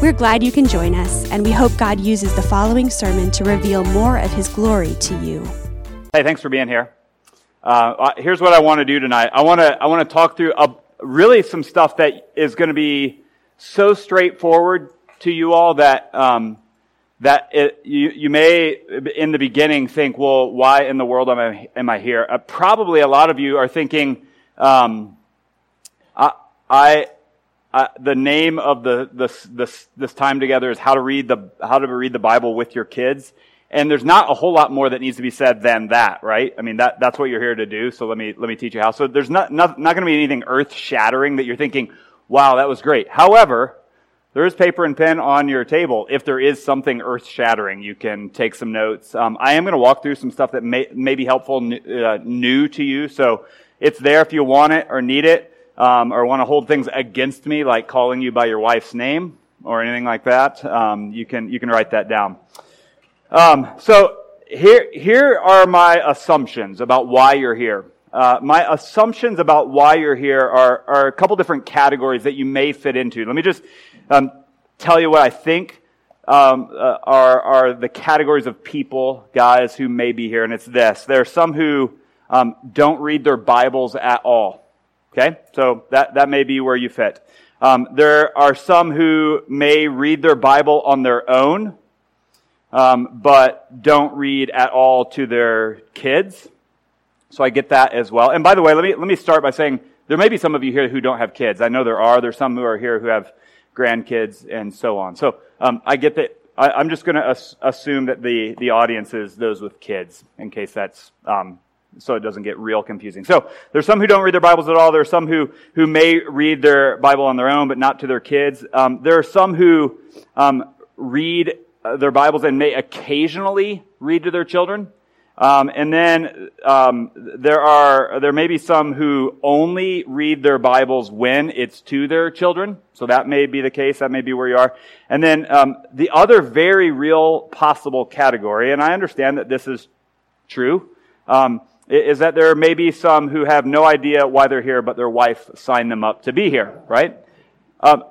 We're glad you can join us, and we hope God uses the following sermon to reveal more of His glory to you. Hey, thanks for being here. Uh, here's what I want to do tonight. I want to I want to talk through a, really some stuff that is going to be so straightforward to you all that um, that it, you you may in the beginning think, well, why in the world am I am I here? Uh, probably a lot of you are thinking, um, I, I uh, the name of the this this this time together is how to read the how to read the Bible with your kids. And there's not a whole lot more that needs to be said than that, right? I mean, that, that's what you're here to do. So let me, let me teach you how. So there's not, not, not going to be anything earth shattering that you're thinking, wow, that was great. However, there is paper and pen on your table. If there is something earth shattering, you can take some notes. Um, I am going to walk through some stuff that may, may be helpful, uh, new to you. So it's there if you want it or need it um, or want to hold things against me, like calling you by your wife's name or anything like that, um, you can you can write that down. Um, so here here are my assumptions about why you're here. Uh, my assumptions about why you're here are are a couple different categories that you may fit into. Let me just um, tell you what I think um, uh, are are the categories of people, guys, who may be here, and it's this: there are some who um, don't read their Bibles at all. Okay? So that, that may be where you fit. Um, there are some who may read their Bible on their own, um, but don't read at all to their kids. So I get that as well. And by the way, let me, let me start by saying there may be some of you here who don't have kids. I know there are. There's some who are here who have grandkids and so on. So um, I get that. I, am just going to as- assume that the, the audience is those with kids, in case that's um, so it doesn't get real confusing. So there's some who don't read their Bibles at all. There are some who who may read their Bible on their own, but not to their kids. Um, there are some who um, read uh, their Bibles and may occasionally read to their children. Um, and then um, there are there may be some who only read their Bibles when it's to their children. So that may be the case. That may be where you are. And then um, the other very real possible category, and I understand that this is true. Um, is that there may be some who have no idea why they're here, but their wife signed them up to be here, right? Um,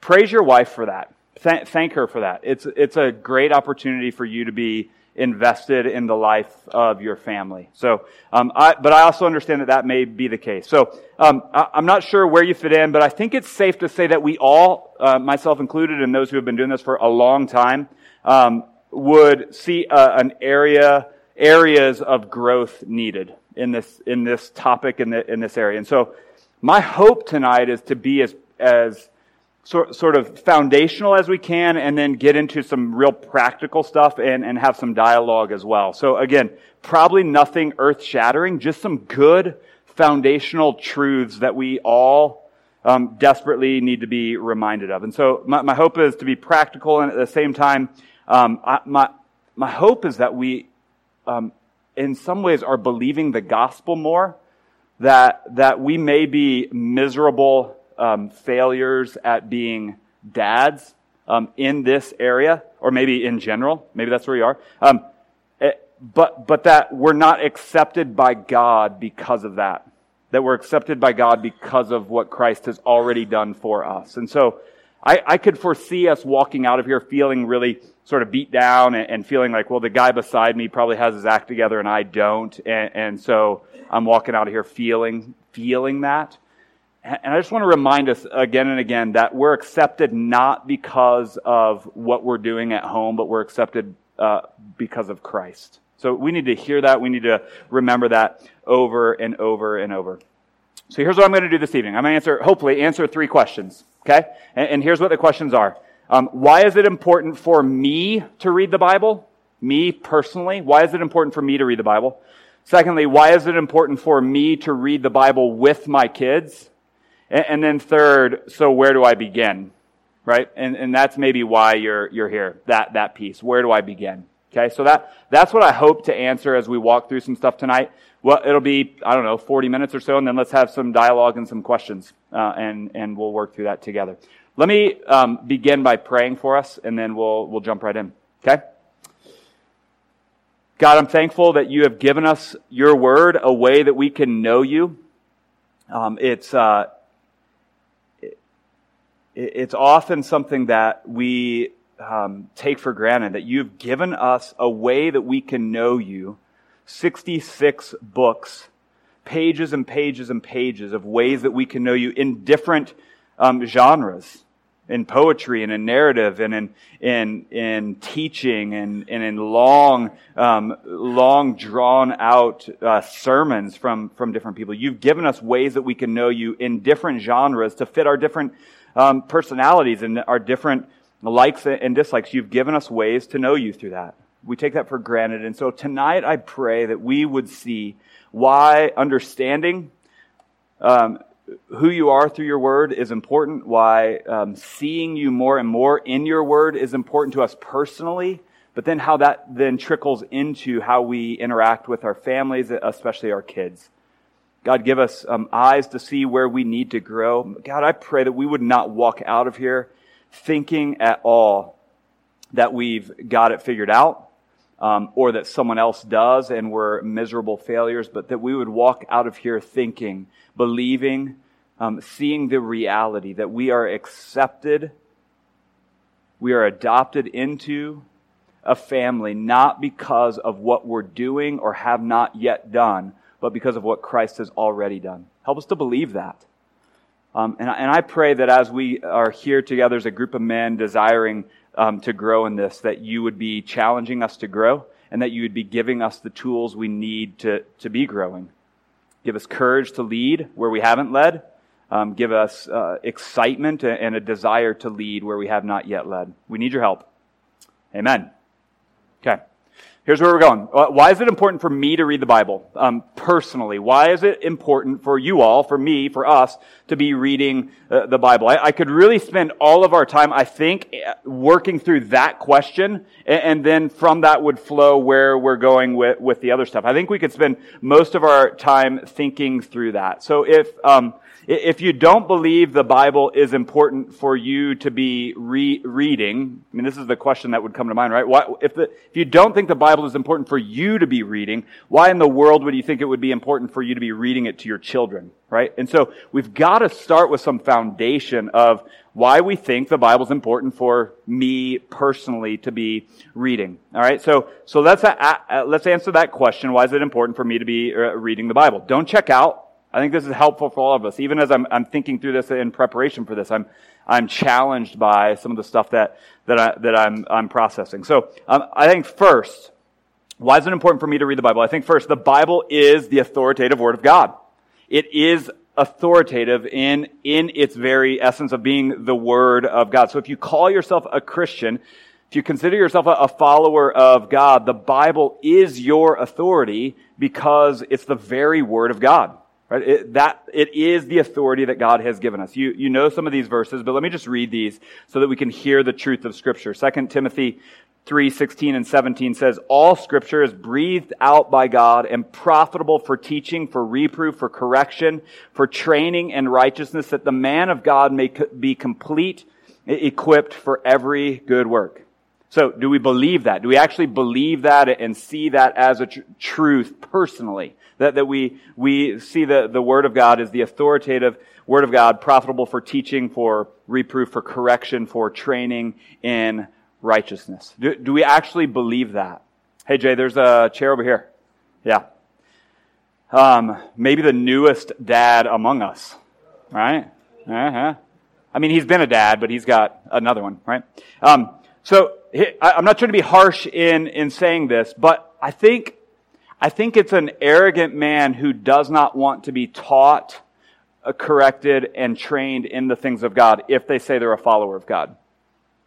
praise your wife for that. Th- thank her for that. It's, it's a great opportunity for you to be invested in the life of your family. So, um, I, but I also understand that that may be the case. So, um, I, am not sure where you fit in, but I think it's safe to say that we all, uh, myself included, and those who have been doing this for a long time, um, would see uh, an area areas of growth needed in this, in this topic, in, the, in this area. And so my hope tonight is to be as, as sort, of foundational as we can and then get into some real practical stuff and, and have some dialogue as well. So again, probably nothing earth shattering, just some good foundational truths that we all um, desperately need to be reminded of. And so my, my, hope is to be practical and at the same time, um, I, my, my hope is that we um, in some ways are believing the gospel more, that, that we may be miserable um, failures at being dads um, in this area, or maybe in general. Maybe that's where you are. Um, it, eh, but, but that we're not accepted by God because of that. That we're accepted by God because of what Christ has already done for us. And so I, I could foresee us walking out of here feeling really sort of beat down and, and, feeling like, well, the guy beside me probably has his act together and I don't. And, and so I'm walking out of here feeling, feeling that. And I just want to remind us again and again that we're accepted not because of what we're doing at home, but we're accepted uh, because of Christ. So we need to hear that. We need to remember that over and over and over. So here's what I'm going to do this evening. I'm going to answer, hopefully, answer three questions. Okay? And, and here's what the questions are. Um, why is it important for me to read the Bible? Me personally. Why is it important for me to read the Bible? Secondly, why is it important for me to read the Bible with my kids? And, and then third, so where do I begin? right? And, and that's maybe why you're, you're here, that, that piece. Where do I begin? Okay, so that, that's what I hope to answer as we walk through some stuff tonight. Well, it'll be, I don't know, 40 minutes or so, and then let's have some dialogue and some questions, uh, and, and we'll work through that together. Let me um, begin by praying for us, and then we'll, we'll jump right in. Okay? God, I'm thankful that you have given us your word, a way that we can know you. Um, it's, uh, it, it's often something that we um, take for granted, that you've given us a way that we can know you. 66 books, pages and pages and pages of ways that we can know you in different um, genres in poetry and in narrative and in in in teaching and, and in long um, long drawn out uh, sermons from from different people. You've given us ways that we can know you in different genres to fit our different um, personalities and our different likes and dislikes. You've given us ways to know you through that. We take that for granted, and so tonight I pray that we would see why understanding um, who you are through your word is important, why um, seeing you more and more in your word is important to us personally, but then how that then trickles into how we interact with our families, especially our kids. God, give us um, eyes to see where we need to grow. God, I pray that we would not walk out of here thinking at all that we've got it figured out um, or that someone else does and we're miserable failures, but that we would walk out of here thinking believing, um, seeing the reality that we are accepted, we are adopted into a family not because of what we're doing or have not yet done, but because of what Christ has already done. Help us to believe that. Um, and, and, I pray that as we are here together as a group of men desiring um, to grow in this, that you would be challenging us to grow and that you would be giving us the tools we need to, to be growing. Give us courage to lead where we haven't led. Um, give us uh, excitement and a desire to lead where we have not yet led. We need your help. Amen. Okay. Here's where we're going. Uh, why is it important for me to read the Bible um, personally? Why is it important for you all, for me, for us, to be reading uh, the Bible? I, I, could really spend all of our time, I think, uh, working through that question, and, and, then from that would flow where we're going with, with the other stuff. I think we could spend most of our time thinking through that. So if um, if you don't believe the Bible is important for you to be re- reading, I mean, this is the question that would come to mind, right? Why, if, the, if you don't think the Bible is important for you to be reading, why in the world would you think it would be important for you to be reading it to your children, right? And so we've got to start with some foundation of why we think the Bible is important for me personally to be reading. All right, so so let's uh, uh, let's answer that question. Why is it important for me to be uh, reading the Bible? Don't check out. I think this is helpful for all of us. Even as I'm, I'm thinking through this in preparation for this, I'm, I'm challenged by some of the stuff that, that, I, that I'm, I'm processing. So um, I think first, why is it important for me to read the Bible? I think first, the Bible is the authoritative Word of God. It is authoritative in, in its very essence of being the Word of God. So if you call yourself a Christian, if you consider yourself a, a follower of God, the Bible is your authority because it's the very Word of God. Right? It, that, it is the authority that God has given us. You, you know some of these verses, but let me just read these so that we can hear the truth of Scripture. 2 Timothy 3, 16 and 17 says, All Scripture is breathed out by God and profitable for teaching, for reproof, for correction, for training and righteousness, that the man of God may be complete, equipped for every good work. So, do we believe that? Do we actually believe that and see that as a tr- truth personally? That, that we, we see the, the Word of God as the authoritative Word of God, profitable for teaching, for reproof, for correction, for training in righteousness. Do, do we actually believe that? Hey, Jay, there's a chair over here. Yeah. Um, maybe the newest dad among us, right? Uh-huh. I mean, he's been a dad, but he's got another one, right? Um, so I'm not trying to be harsh in, in saying this, but I think I think it's an arrogant man who does not want to be taught, uh, corrected, and trained in the things of God if they say they're a follower of God.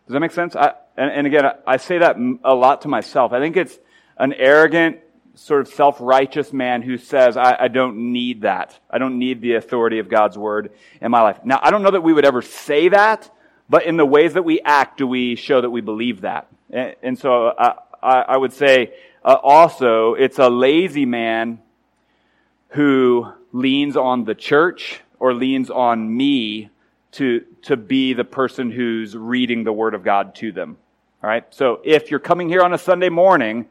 Does that make sense? And, and again, I say that a lot to myself. I think it's an arrogant, sort of self-righteous man who says, I, I, don't need that. I don't need the authority of God's word in my life. Now, I don't know that we would ever say that, but in the ways that we act, do we show that we believe that? And, and so I, I, I, would say uh, also, it's a lazy man who leans on the church or leans on me to, to be the person who's reading the Word of God to them. All right. So if you're coming here on a Sunday morning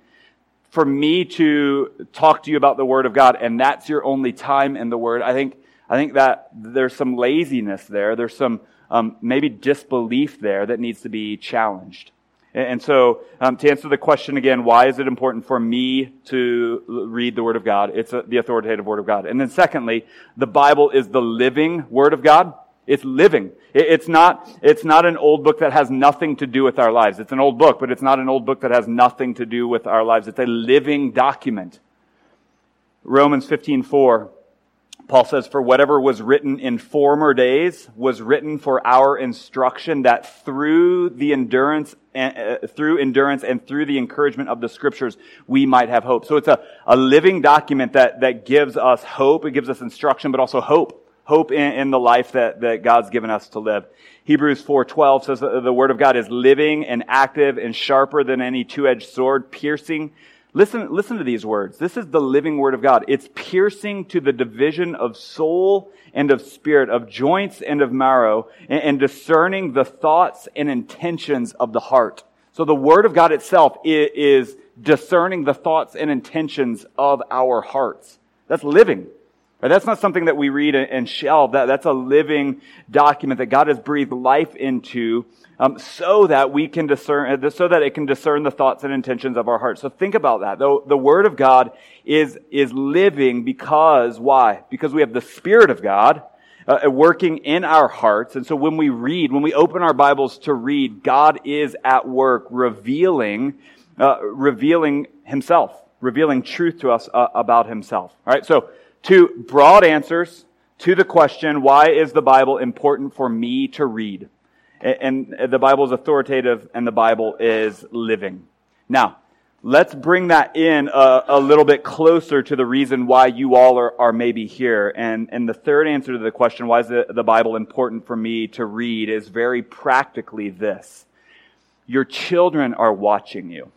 for me to talk to you about the Word of God and that's your only time in the Word, I think, I think that there's some laziness there. There's some, um, maybe disbelief there that needs to be challenged. And so, um, to answer the question again, why is it important for me to read the Word of God? It's a, the authoritative Word of God. And then secondly, the Bible is the living Word of God. It's living. It's not, it's not an old book that has nothing to do with our lives. It's an old book, but it's not an old book that has nothing to do with our lives. It's a living document. Romans 15, 4 Paul says, for whatever was written in former days was written for our instruction that through the endurance, uh, through endurance and through the encouragement of the scriptures, we might have hope. So it's a, a living document that, that gives us hope. It gives us instruction, but also hope. Hope in, in the life that, that God's given us to live. Hebrews 4.12 says that the word of God is living and active and sharper than any two-edged sword, piercing Listen, listen to these words. This is the living word of God. It's piercing to the division of soul and of spirit, of joints and of marrow, and, and discerning the thoughts and intentions of the heart. So the word of God itself is, is discerning the thoughts and intentions of our hearts. That's living. Right? That's not something that we read and shelve. That, that's a living document that God has breathed life into um, so that we can discern, uh, so that it can discern the thoughts and intentions of our hearts. So think about that. The, the Word of God is, is living because, why? Because we have the Spirit of God uh, working in our hearts. And so when we read, when we open our Bibles to read, God is at work revealing, uh, revealing Himself, revealing truth to us uh, about Himself. All right. So two broad answers to the question, why is the Bible important for me to read? And the Bible is authoritative and the Bible is living. Now, let's bring that in a, a, little bit closer to the reason why you all are, are maybe here. And, and the third answer to the question, why is the, the Bible important for me to read, is very practically this. Your children are watching you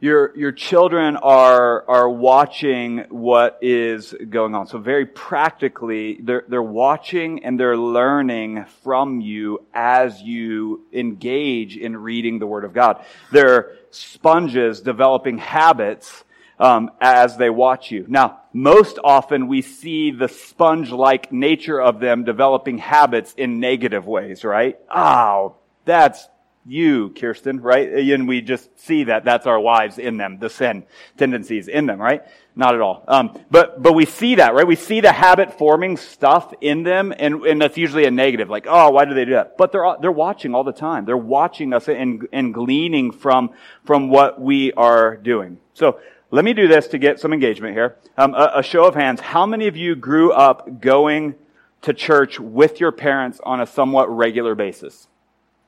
your, your children are, are watching what is going on. So very practically, they're, they're watching and they're learning from you as you engage in reading the Word of God. They're sponges developing habits um, as they watch you. Now, most often we see the sponge-like nature of them developing habits in negative ways, right? Oh, that's you, Kirsten, right? And we just see that that's our wives in them, the sin tendencies in them, right? Not at all. Um, but, but we see that, right? We see the habit forming stuff in them, and, and that's usually a negative, like, oh, why do they do that? But they're, they're watching all the time. They're watching us and, and gleaning from, from what we are doing. So, let me do this to get some engagement here. Um, a, a show of hands. How many of you grew up going to church with your parents on a somewhat regular basis?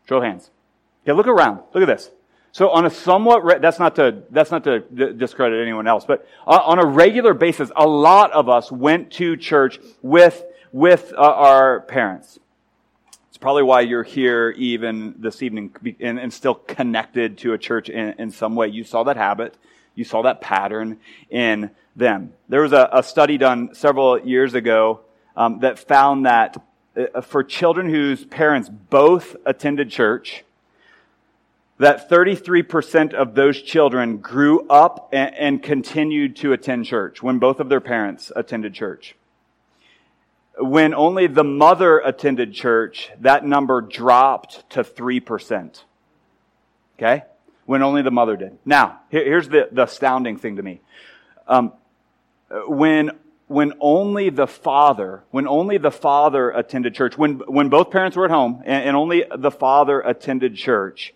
Show of hands. Okay, look around. Look at this. So on a somewhat, re- that's not to, that's not to d- discredit anyone else, but on a regular basis, a lot of us went to church with, with uh, our parents. It's probably why you're here even this evening and, and still connected to a church in, in, some way. You saw that habit. You saw that pattern in them. There was a, a study done several years ago um, that found that uh, for children whose parents both attended church, that 33% of those children grew up and, and, continued to attend church when both of their parents attended church. When only the mother attended church, that number dropped to 3%. Okay? When only the mother did. Now, here, here's the, the astounding thing to me. Um, when when only the father, when only the father attended church, when, when both parents were at home and, and only the father attended church,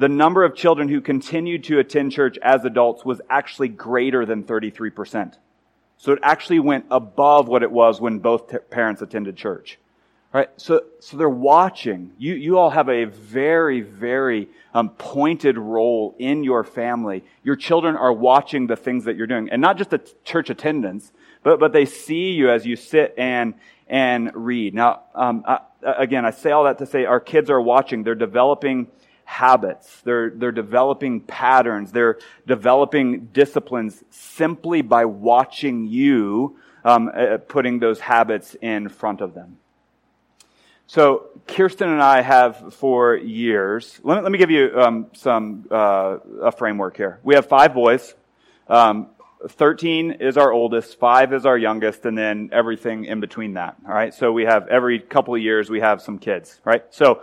the number of children who continued to attend church as adults was actually greater than 33%. So it actually went above what it was when both t- parents attended church. Right? So, so they're watching. You, you all have a very, very um, pointed role in your family. Your children are watching the things that you're doing. And not just the church attendance, but, but they see you as you sit and, and read. Now, um, I, again, I say all that to say our kids are watching. They're developing habits. They're, they're developing patterns. They're developing disciplines simply by watching you um, uh, putting those habits in front of them. So Kirsten and I have for years. Let me, let me give you um, some uh, a framework here. We have five boys. Um, 13 is our oldest, 5 is our youngest, and then everything in between that. All right. So we have every couple of years we have some kids. Right. So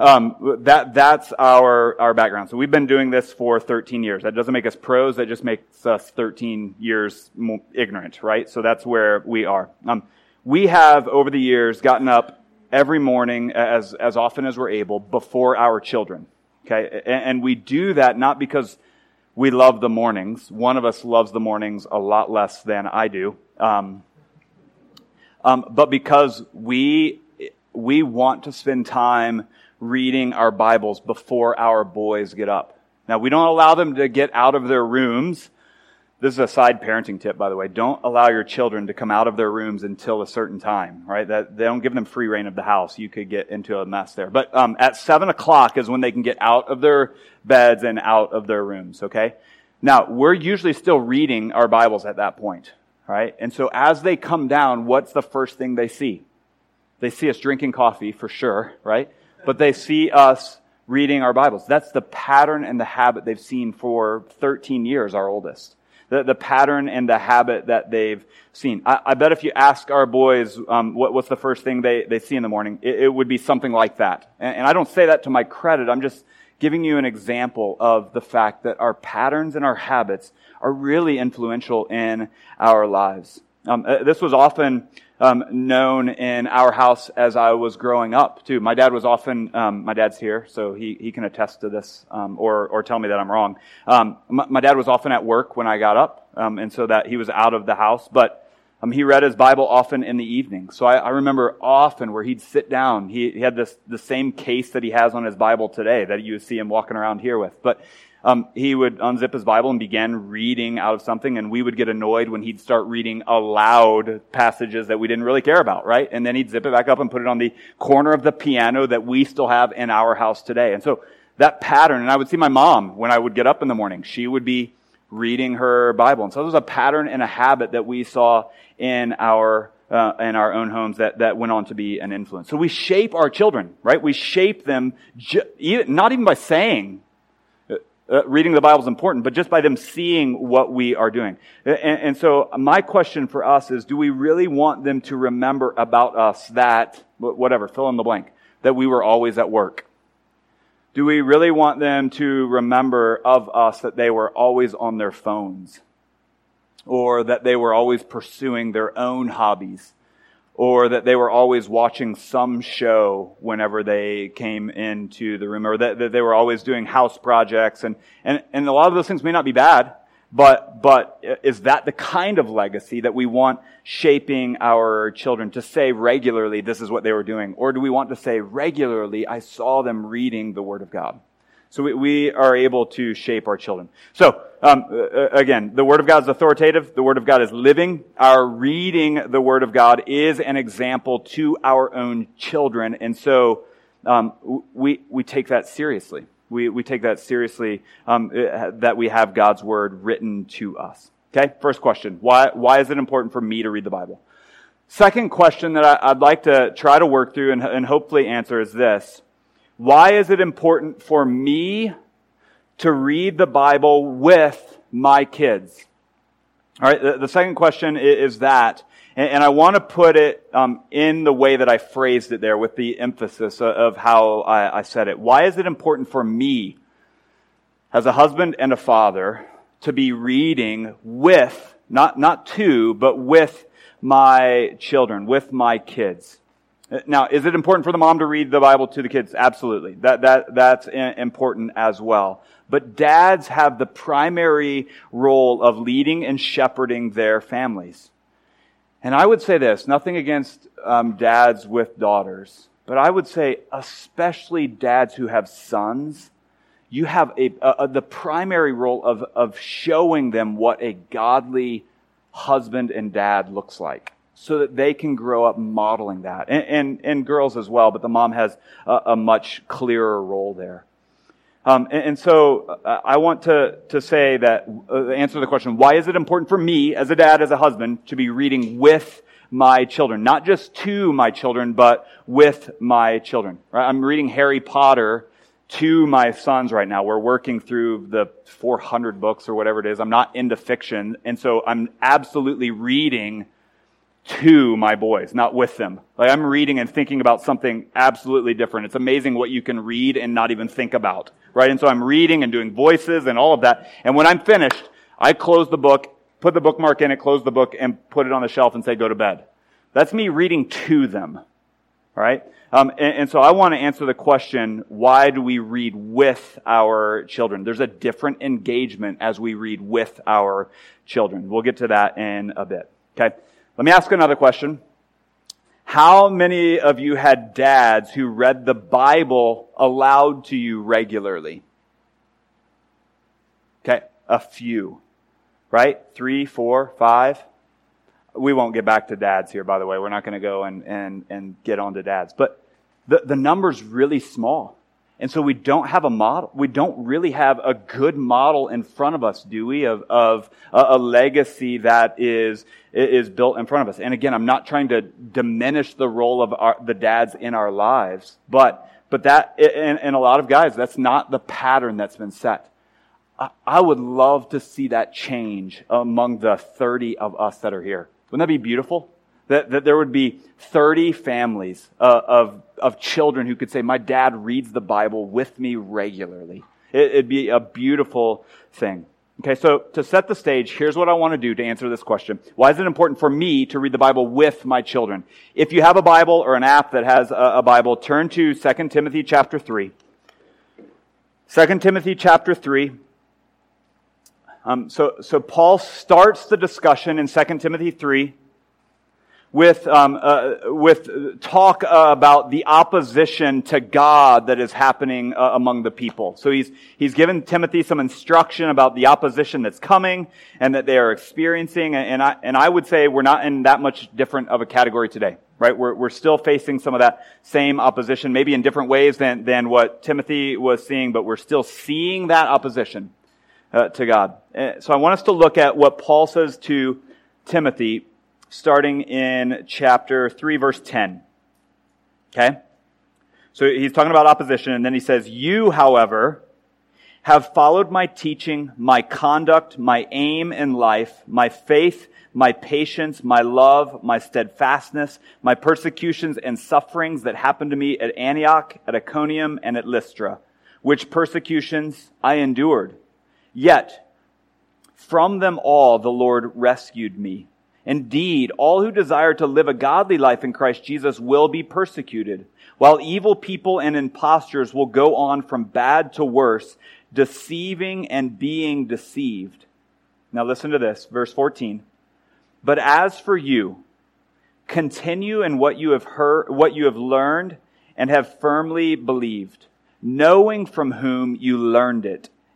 um, that that's our our background. So we've been doing this for 13 years. That doesn't make us pros. That just makes us 13 years ignorant, right? So that's where we are. Um, we have over the years gotten up every morning as as often as we're able before our children. Okay, and, and we do that not because we love the mornings. One of us loves the mornings a lot less than I do. Um, um, but because we we want to spend time reading our Bibles before our boys get up. Now, we don't allow them to get out of their rooms. This is a side parenting tip, by the way. Don't allow your children to come out of their rooms until a certain time, right? That they don't give them free rein of the house. You could get into a mess there. But um, at seven o'clock is when they can get out of their beds and out of their rooms. Okay. Now we're usually still reading our Bibles at that point, right? And so as they come down, what's the first thing they see? They see us drinking coffee for sure, right? But they see us reading our Bibles. That's the pattern and the habit they've seen for 13 years, our oldest. The, the pattern and the habit that they've seen. I, I bet if you ask our boys um, what, what's the first thing they, they see in the morning, it, it would be something like that. And, and I don't say that to my credit. I'm just giving you an example of the fact that our patterns and our habits are really influential in our lives. Um, uh, this was often um, known in our house as I was growing up too. My dad was often, um, my dad's here, so he, he can attest to this um, or or tell me that I'm wrong. Um, my, my, dad was often at work when I got up, um, and so that he was out of the house, but. Um, he read his Bible often in the evening. So I, I remember often where he'd sit down. He, he had this, the same case that he has on his Bible today that you see him walking around here with. But um, he would unzip his Bible and begin reading out of something, and we would get annoyed when he'd start reading aloud passages that we didn't really care about, right? And then he'd zip it back up and put it on the corner of the piano that we still have in our house today. And so that pattern, and I would see my mom when I would get up in the morning, she would be reading her Bible. And so there was a pattern and a habit that we saw in our uh, in our own homes that, that went on to be an influence. So we shape our children, right? We shape them, ju- not even by saying uh, reading the Bible is important, but just by them seeing what we are doing. And, and, so my question for us is, do we really want them to remember about us that, whatever, fill in the blank, that we were always at work? Do we really want them to remember of us that they were always on their phones? Or that they were always pursuing their own hobbies? Or that they were always watching some show whenever they came into the room, or that, that, they were always doing house projects. And, and, and a lot of those things may not be bad, but, but is that the kind of legacy that we want shaping our children to say regularly, this is what they were doing? Or do we want to say regularly, I saw them reading the Word of God? So we, we are able to shape our children. So, um, uh, uh, again, the Word of God is authoritative. The Word of God is living. Our reading the Word of God is an example to our own children. And so, um, we, we take that seriously. We, we take that seriously, um, uh, that we have God's Word written to us. Okay? First question. Why, why is it important for me to read the Bible? Second question that I, would like to try to work through and, and hopefully answer is this. Why is it important for me to read the Bible with my kids? All right, the, the second question is, is that, and, and, I want to put it um, in the way that I phrased it there with the emphasis of, of how I, I said it. Why is it important for me, as a husband and a father, to be reading with, not, not to, but with my children, with my kids? Now, is it important for the mom to read the Bible to the kids? Absolutely. That, that, that's important as well. But dads have the primary role of leading and shepherding their families. And I would say this, nothing against um, dads with daughters, but I would say especially dads who have sons, you have a, a, the primary role of, of showing them what a godly husband and dad looks like. so that they can grow up modeling that. And, and, and girls as well, but the mom has a, a much clearer role there. Um, and, and, so uh, I want to, to say that, uh, answer the question, why is it important for me as a dad, as a husband, to be reading with my children? Not just to my children, but with my children. Right? I'm reading Harry Potter to my sons right now. We're working through the 400 books or whatever it is. I'm not into fiction. And so I'm absolutely reading to my boys, not with them. Like I'm reading and thinking about something absolutely different. It's amazing what you can read and not even think about, right? And so I'm reading and doing voices and all of that. And when I'm finished, I close the book, put the bookmark in it, close the book, and put it on the shelf and say, go to bed. That's me reading to them, right? Um, and, and so I want to answer the question, why do we read with our children? There's a different engagement as we read with our children. We'll get to that in a bit, okay? Let me ask another question. How many of you had dads who read the Bible aloud to you regularly? Okay, a few. Right? Three, four, five. We won't get back to dads here, by the way. We're not going to go and, and, and get on to dads. But the, the number's really small. And so we don't have a model. We don't really have a good model in front of us, do we, of, of a, a, legacy that is, is built in front of us. And again, I'm not trying to diminish the role of our, the dads in our lives, but, but that, in, in a lot of guys, that's not the pattern that's been set. I, I would love to see that change among the 30 of us that are here. Wouldn't that be beautiful? That, that there would be 30 families uh, of, of children who could say, My dad reads the Bible with me regularly. It, it'd be a beautiful thing. Okay, so to set the stage, here's what I want to do to answer this question. Why is it important for me to read the Bible with my children? If you have a Bible or an app that has a, a Bible, turn to 2 Timothy chapter 3. 2 Timothy chapter 3. Um, so, so Paul starts the discussion in 2 Timothy 3 with, um, uh, with talk uh, about the opposition to God that is happening uh, among the people. So he's, he's given Timothy some instruction about the opposition that's coming and that they are experiencing. And I, and I would say we're not in that much different of a category today, right? We're, we're still facing some of that same opposition, maybe in different ways than, than what Timothy was seeing, but we're still seeing that opposition uh, to God. Uh, so I want us to look at what Paul says to Timothy starting in chapter 3, verse 10. Okay? So he's talking about opposition, and then he says, You, however, have followed my teaching, my conduct, my aim in life, my faith, my patience, my love, my steadfastness, my persecutions and sufferings that happened to me at Antioch, at Iconium, and at Lystra, which persecutions I endured. Yet, from them all the Lord rescued me. Indeed, all who desire to live a godly life in Christ Jesus will be persecuted, while evil people and impostors will go on from bad to worse, deceiving and being deceived. Now listen to this, verse 14. But as for you, continue in what you have heard, what you have learned and have firmly believed, knowing from whom you learned it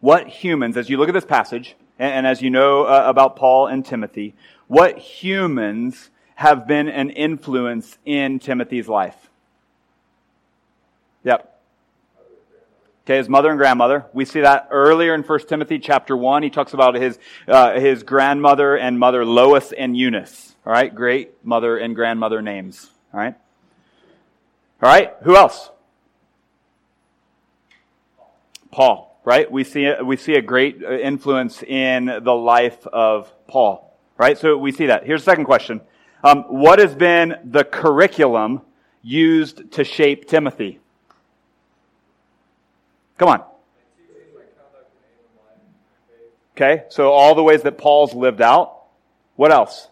what humans, as you look at this passage, and, and as you know uh, about Paul and Timothy, what humans have been an influence in Timothy's life? Yep. Okay, his mother and grandmother. We see that earlier in 1 Timothy chapter 1. He talks about his, uh, his grandmother and mother Lois and Eunice. All right, great mother and grandmother names. All right. All right, who else? Paul right? We see, we see a great uh, influence in the life of Paul, right? So we see that. Here's the second question. Um, what has been the curriculum used to shape Timothy? Come on. Okay, so all the ways that Paul's lived out. What else?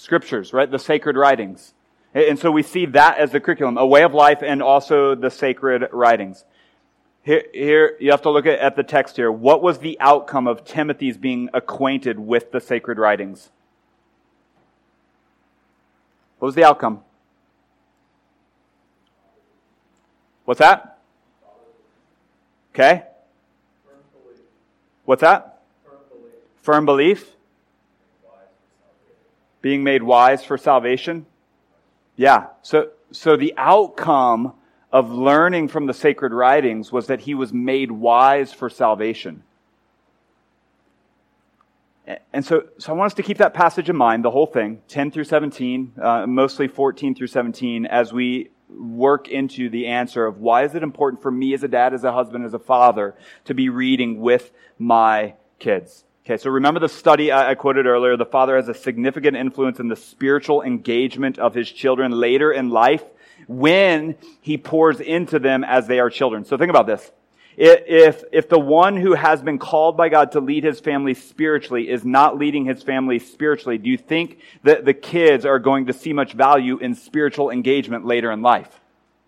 scriptures, right? The sacred writings. And so we see that as the curriculum, a way of life and also the sacred writings. Here, here, you have to look at, at the text here. What was the outcome of Timothy's being acquainted with the sacred writings? What was the outcome? What's that? Okay. What's that? Firm belief. Being made wise for salvation. Yeah. So, so the outcome of learning from the sacred writings was that he was made wise for salvation. And so, so I want us to keep that passage in mind, the whole thing, 10 through 17, uh, mostly 14 through 17, as we work into the answer of why is it important for me as a dad, as a husband, as a father to be reading with my kids. Okay, so remember the study I quoted earlier. The father has a significant influence in the spiritual engagement of his children later in life when he pours into them as they are children. So think about this. If, if the one who has been called by God to lead his family spiritually is not leading his family spiritually, do you think that the kids are going to see much value in spiritual engagement later in life?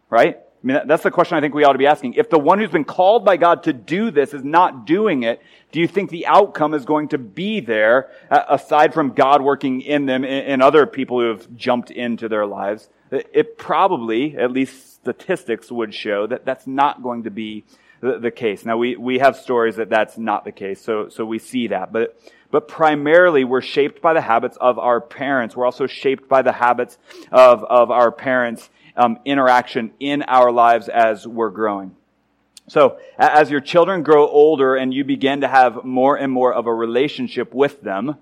Right? I mean, that's the question I think we ought to be asking. If the one who's been called by God to do this is not doing it, do you think the outcome is going to be there, uh, aside from God working in them and other people who have jumped into their lives? It probably, at least statistics would show that that's not going to be the, the case. Now we, we have stories that that's not the case, so, so we see that. But, but primarily we're shaped by the habits of our parents. We're also shaped by the habits of, of our parents' um, interaction in our lives as we're growing. So, as your children grow older and you begin to have more and more of a relationship with them,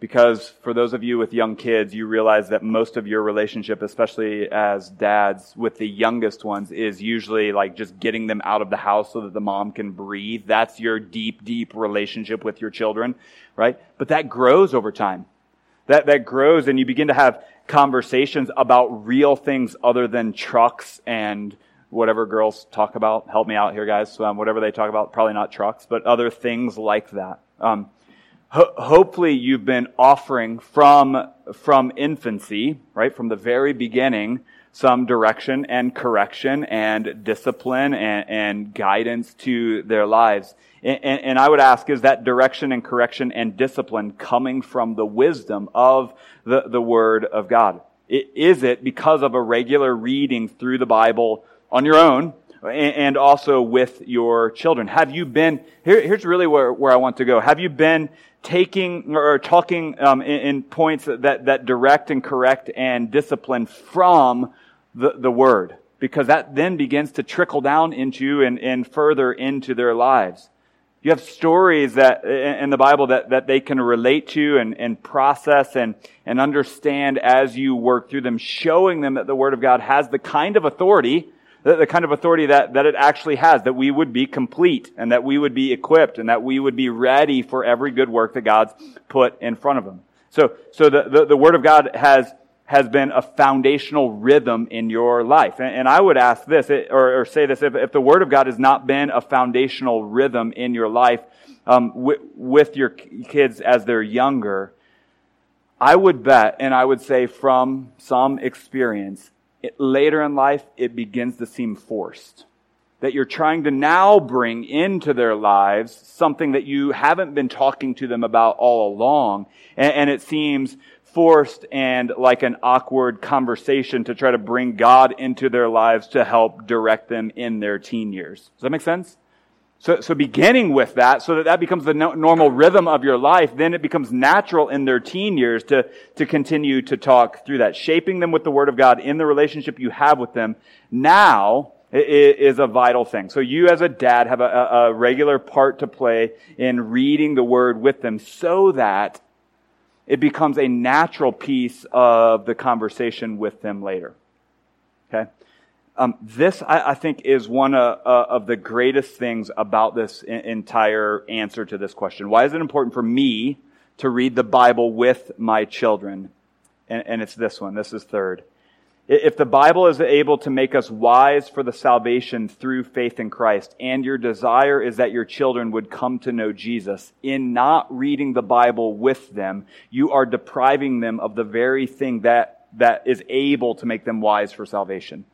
because for those of you with young kids, you realize that most of your relationship, especially as dads with the youngest ones, is usually like just getting them out of the house so that the mom can breathe. That's your deep, deep relationship with your children, right? But that grows over time. That, that grows and you begin to have conversations about real things other than trucks and whatever girls talk about. Help me out here, guys. Um, whatever they talk about, probably not trucks, but other things like that. Um, ho- hopefully, you've been offering from from infancy, right, from the very beginning, some direction and correction and discipline and, and guidance to their lives. And, and, and, I would ask, is that direction and correction and discipline coming from the wisdom of the, the Word of God? Is it because of a regular reading through the Bible on your own and also with your children? Have you been, here, here's really where, where I want to go. Have you been taking or talking um, in, in, points that, that direct and correct and discipline from the, the Word? Because that then begins to trickle down into and, and further into their lives. You have stories that in the Bible that, that they can relate to and, and process and, and understand as you work through them, showing them that the Word of God has the kind of authority the, kind of authority that, that it actually has, that we would be complete and that we would be equipped and that we would be ready for every good work that God's put in front of them. So, so the, the, the Word of God has, has been a foundational rhythm in your life. And, and I would ask this, or, or, say this, if, if the Word of God has not been a foundational rhythm in your life um, with, with your kids as they're younger, I would bet, and I would say from some experience, it, later in life, it begins to seem forced. That you're trying to now bring into their lives something that you haven't been talking to them about all along. And, and it seems forced and like an awkward conversation to try to bring God into their lives to help direct them in their teen years. Does that make sense? So, so beginning with that, so that that becomes the no, normal rhythm of your life, then it becomes natural in their teen years to, to continue to talk through that. Shaping them with the Word of God in the relationship you have with them now is a vital thing. So you as a dad have a, a regular part to play in reading the Word with them so that it becomes a natural piece of the conversation with them later. Okay? Um, this, I, I, think, is one uh, uh, of the greatest things about this I- entire answer to this question. Why is it important for me to read the Bible with my children? And, and it's this one. This is third. If the Bible is able to make us wise for the salvation through faith in Christ, and your desire is that your children would come to know Jesus, in not reading the Bible with them, you are depriving them of the very thing that, that is able to make them wise for salvation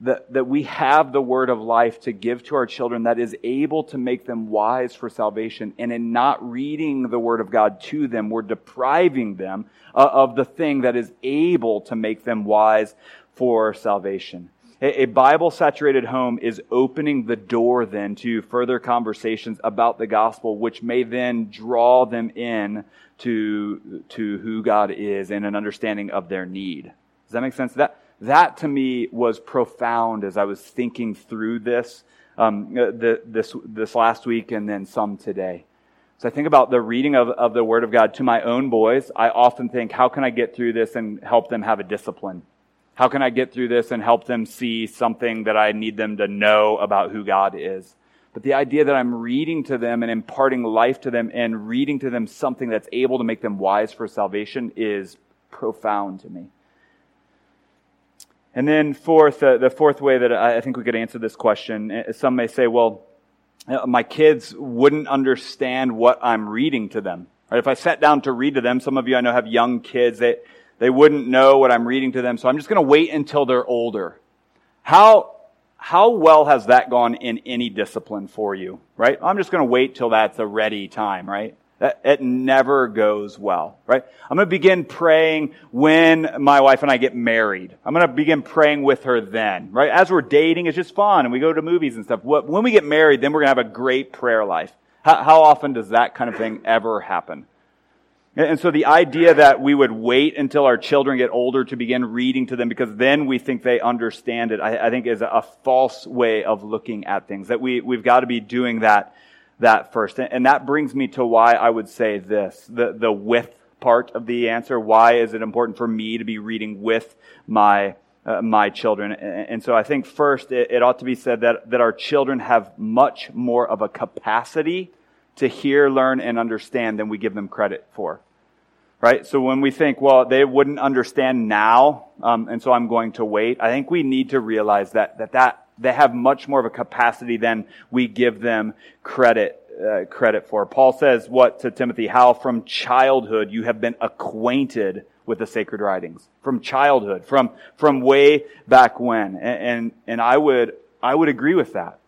that, that we have the word of life to give to our children that is able to make them wise for salvation. And in not reading the word of God to them, we're depriving them uh, of the thing that is able to make them wise for salvation. A, a Bible saturated home is opening the door then to further conversations about the gospel, which may then draw them in to, to who God is and an understanding of their need. Does that make sense? That, that to me was profound as I was thinking through this um, uh, the, this this last week and then some today. So I think about the reading of, of the Word of God to my own boys. I often think, how can I get through this and help them have a discipline? How can I get through this and help them see something that I need them to know about who God is? But the idea that I'm reading to them and imparting life to them and reading to them something that's able to make them wise for salvation is profound to me. And then, fourth, uh, the fourth way that I think we could answer this question, uh, some may say, well, uh, my kids wouldn't understand what I'm reading to them. Right? If I sat down to read to them, some of you I know have young kids, they, they wouldn't know what I'm reading to them, so I'm just going to wait until they're older. How, how well has that gone in any discipline for you, right? I'm just going to wait till that's a ready time, right? It never goes well, right? I'm going to begin praying when my wife and I get married. I'm going to begin praying with her then, right? As we're dating, it's just fun and we go to movies and stuff. When we get married, then we're going to have a great prayer life. How, often does that kind of thing ever happen? And so the idea that we would wait until our children get older to begin reading to them because then we think they understand it, I, I think is a false way of looking at things. That we, we've got to be doing that that first. And that brings me to why I would say this, the, the with part of the answer. Why is it important for me to be reading with my, uh, my children? And so I think first it, it ought to be said that, that our children have much more of a capacity to hear, learn, and understand than we give them credit for. Right? So when we think, well, they wouldn't understand now, um, and so I'm going to wait, I think we need to realize that, that that they have much more of a capacity than we give them credit uh, credit for. Paul says what to Timothy? How from childhood you have been acquainted with the sacred writings. From childhood, from from way back when, and and, and I would I would agree with that.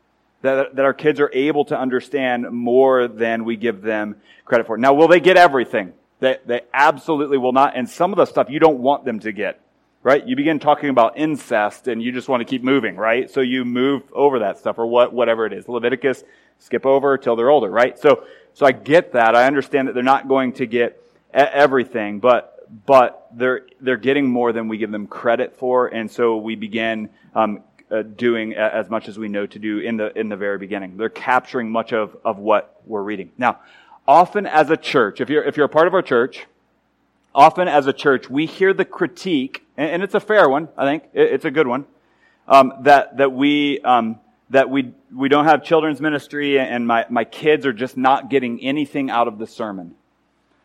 That, that our kids are able to understand more than we give them credit for. Now, will they get everything? They, they absolutely will not. And some of the stuff you don't want them to get right? You begin talking about incest and you just want to keep moving, right? So you move over that stuff or what, whatever it is. Leviticus, skip over till they're older, right? So, so I get that. I understand that they're not going to get everything, but, but they're, they're getting more than we give them credit for. And so we begin, um, uh, doing as much as we know to do in the, in the very beginning. They're capturing much of, of what we're reading. Now, often as a church, if you're, if you're a part of our church, often as a church, we hear the critique, and, it's a fair one, I think, it's a good one, um, that, that we, um, that we, we don't have children's ministry and my, my kids are just not getting anything out of the sermon.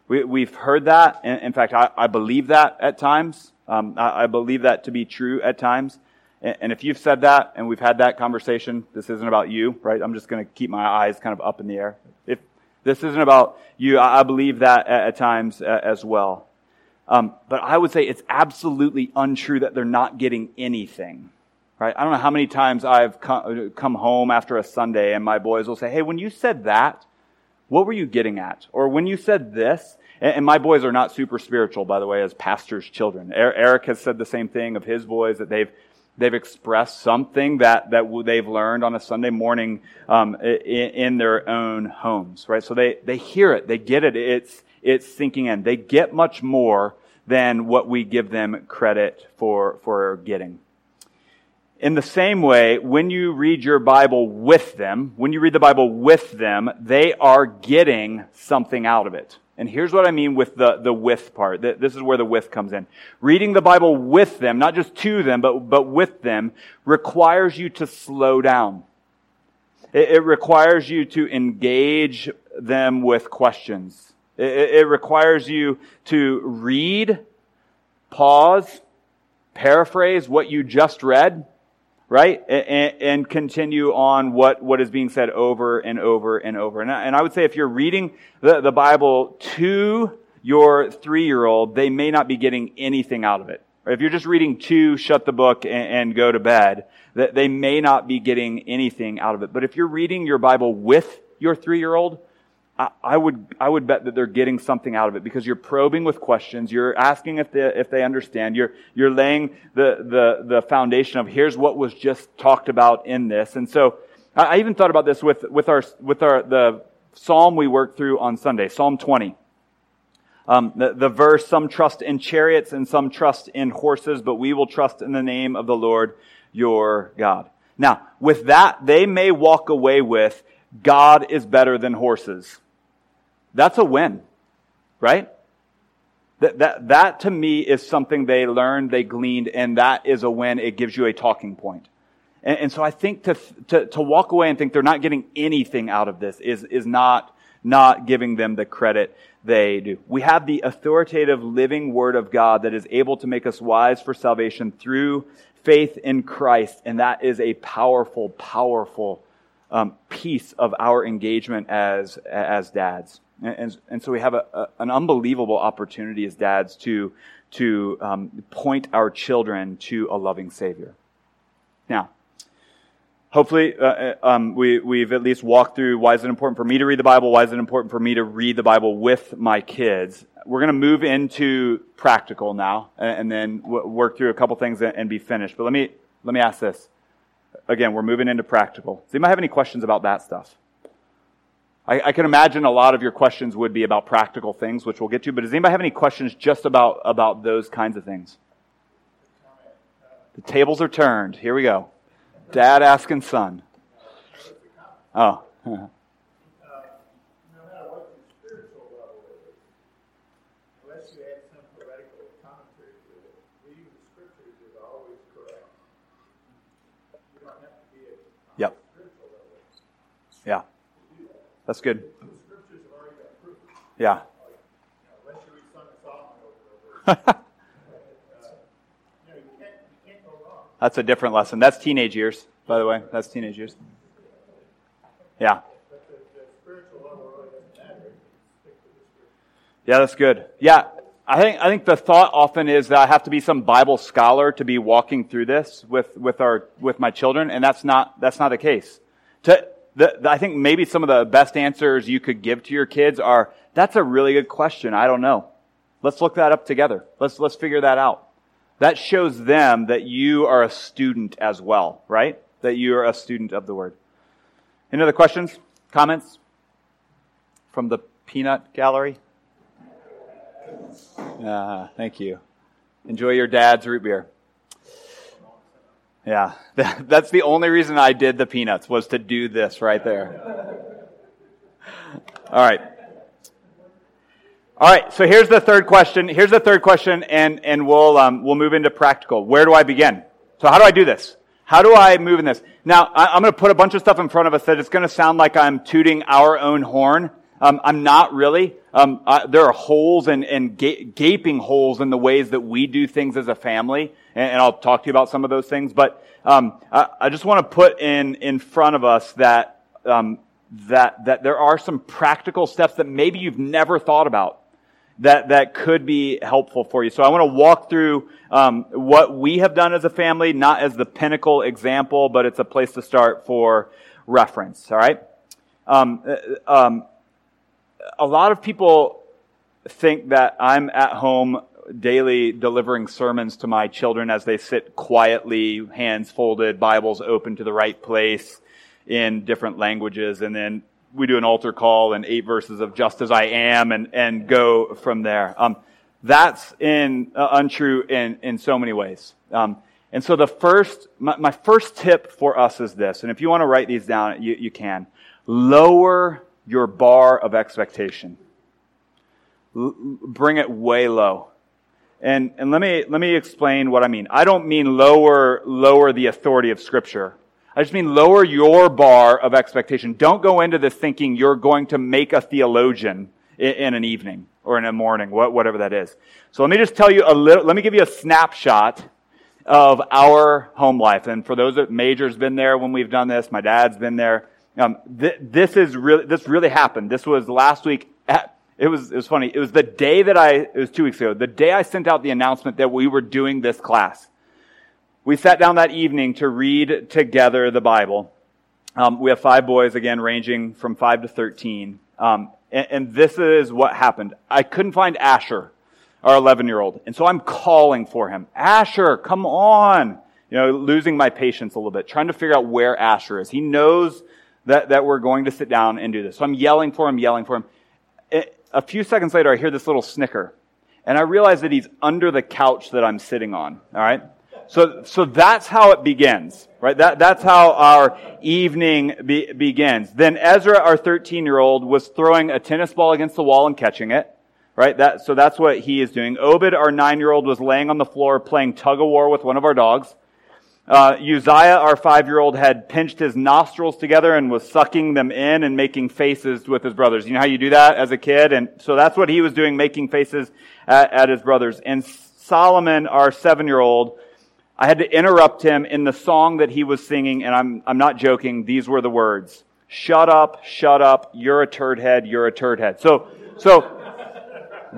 We, we've heard that. In, fact, I, I believe that at times. Um, I, I, believe that to be true at times. And, and if you've said that and we've had that conversation, this isn't about you, right? I'm just going to keep my eyes kind of up in the air. If this isn't about you, I, I believe that at, at times as well. Um, but I would say it's absolutely untrue that they're not getting anything. Right? I don't know how many times I've come, home after a Sunday and my boys will say, Hey, when you said that, what were you getting at? Or when you said this, and, my boys are not super spiritual, by the way, as pastors' children. Eric has said the same thing of his boys that they've they've expressed something that that they've learned on a Sunday morning um, in, in, their own homes, right? So they they hear it, they get it. It's it's sinking in. They get much more than what we give them credit for, for getting. In the same way, when you read your Bible with them, when you read the Bible with them, they are getting something out of it. And here's what I mean with the, the with part. This is where the with comes in. Reading the Bible with them, not just to them, but, but with them, requires you to slow down. It, it requires you to engage them with questions. It, it requires you to read pause, paraphrase what you just read, right? And, and, continue on what, what is being said over and over and over. And I, and I would say if you're reading the, the Bible to your three year old, they may not be getting anything out of it. If you're just reading to shut the book and, and go to bed, that they may not be getting anything out of it. But if you're reading your Bible with your three year old, I, would, I would bet that they're getting something out of it because you're probing with questions. You're asking if they, if they understand. You're, you're laying the, the, the foundation of here's what was just talked about in this. And so I, I even thought about this with, with our, with our, the Psalm we worked through on Sunday, Psalm 20. Um, the, the verse, some trust in chariots and some trust in horses, but we will trust in the name of the Lord your God. Now, with that, they may walk away with, God is better than horses. That's a win, right? That, that, that to me is something they learned, they gleaned, and that is a win. It gives you a talking point. And, and so I think to, to, to walk away and think they're not getting anything out of this is, is not, not giving them the credit they do. We have the authoritative living word of God that is able to make us wise for salvation through faith in Christ. And that is a powerful, powerful um, piece of our engagement as, as dads. And, and, so we have a, a, an unbelievable opportunity as dads to, to um, point our children to a loving Savior. Now, hopefully uh, uh, um, we, we've at least walked through why is it important for me to read the bible why is it important for me to read the bible with my kids. We're going to move into practical now and, and then w- work through a couple things and, and, be finished. But let me let me ask this. Again we're moving into practical. Does anybody have any questions about that stuff I, I, can imagine a lot of your questions would be about practical things, which we'll get to, but does anybody have any questions just about, about those kinds of things? The tables are turned. Here we go. Dad asking son. Oh. Yeah. That's good. Yeah. That's a different lesson. That's teenage years, by the way. That's teenage years. Yeah. Yeah, that's good. Yeah, I think I think the thought often is that I have to be some Bible scholar to be walking through this with with our with my children, and that's not that's not the case. To the, the, I think maybe some of the best answers you could give to your kids are, that's a really good question. I don't know. Let's look that up together. Let's, let's figure that out. That shows them that you are a student as well, right? That you are a student of the word. Any other questions? Comments? From the peanut gallery? Uh, thank you. Enjoy your dad's root beer. Yeah, that's the only reason I did the peanuts was to do this right there. All right. All right, so here's the third question. Here's the third question, and, and we'll, um, we'll move into practical. Where do I begin? So how do I do this? How do I move in this? Now, I, am going to put a bunch of stuff in front of us that it's going to sound like I'm tooting our own horn. Um, I'm not really. Um, I, there are holes and, and ga- gaping holes in the ways that we do things as a family, and, and I'll talk to you about some of those things. But um, I, I, just want to put in in front of us that um, that that there are some practical steps that maybe you've never thought about that that could be helpful for you. So I want to walk through um, what we have done as a family, not as the pinnacle example, but it's a place to start for reference. All right. Um, uh, um, a lot of people think that I'm at home daily delivering sermons to my children as they sit quietly, hands folded, Bibles open to the right place in different languages, and then we do an altar call and eight verses of just as I am and, and go from there. Um, that's in, uh, untrue in, in so many ways. Um, and so the first, my, my, first tip for us is this, and if you want to write these down, you, you can. Lower your bar of expectation. L- bring it way low. And, and let me, let me explain what I mean. I don't mean lower, lower the authority of scripture. I just mean lower your bar of expectation. Don't go into this thinking you're going to make a theologian in, in an evening or in a morning, whatever that is. So let me just tell you a little, let me give you a snapshot of our home life. And for those that Major's been there when we've done this, my dad's been there. Um, th- this is really, this really happened. This was last week at, it was, it was funny. It was the day that I, it was two weeks ago, the day I sent out the announcement that we were doing this class. We sat down that evening to read together the Bible. Um, we have five boys, again, ranging from five to 13. Um, and, and this is what happened. I couldn't find Asher, our 11 year old. And so I'm calling for him. Asher, come on. You know, losing my patience a little bit, trying to figure out where Asher is. He knows that, that we're going to sit down and do this. So I'm yelling for him, yelling for him. A few seconds later, I hear this little snicker. And I realize that he's under the couch that I'm sitting on. All right. So, so that's how it begins, right? That, that's how our evening be, begins. Then Ezra, our 13 year old, was throwing a tennis ball against the wall and catching it, right? That, so that's what he is doing. Obed, our nine year old, was laying on the floor playing tug of war with one of our dogs. Uh, Uzziah, our five year old, had pinched his nostrils together and was sucking them in and making faces with his brothers. You know how you do that as a kid? And so that's what he was doing, making faces at, at his brothers. And Solomon, our seven year old, I had to interrupt him in the song that he was singing, and I'm, I'm not joking. These were the words. Shut up, shut up, you're a turd head, you're a turd head. So, so,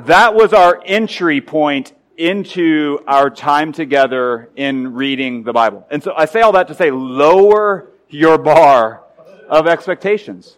that was our entry point into our time together in reading the Bible. And so I say all that to say, lower your bar of expectations.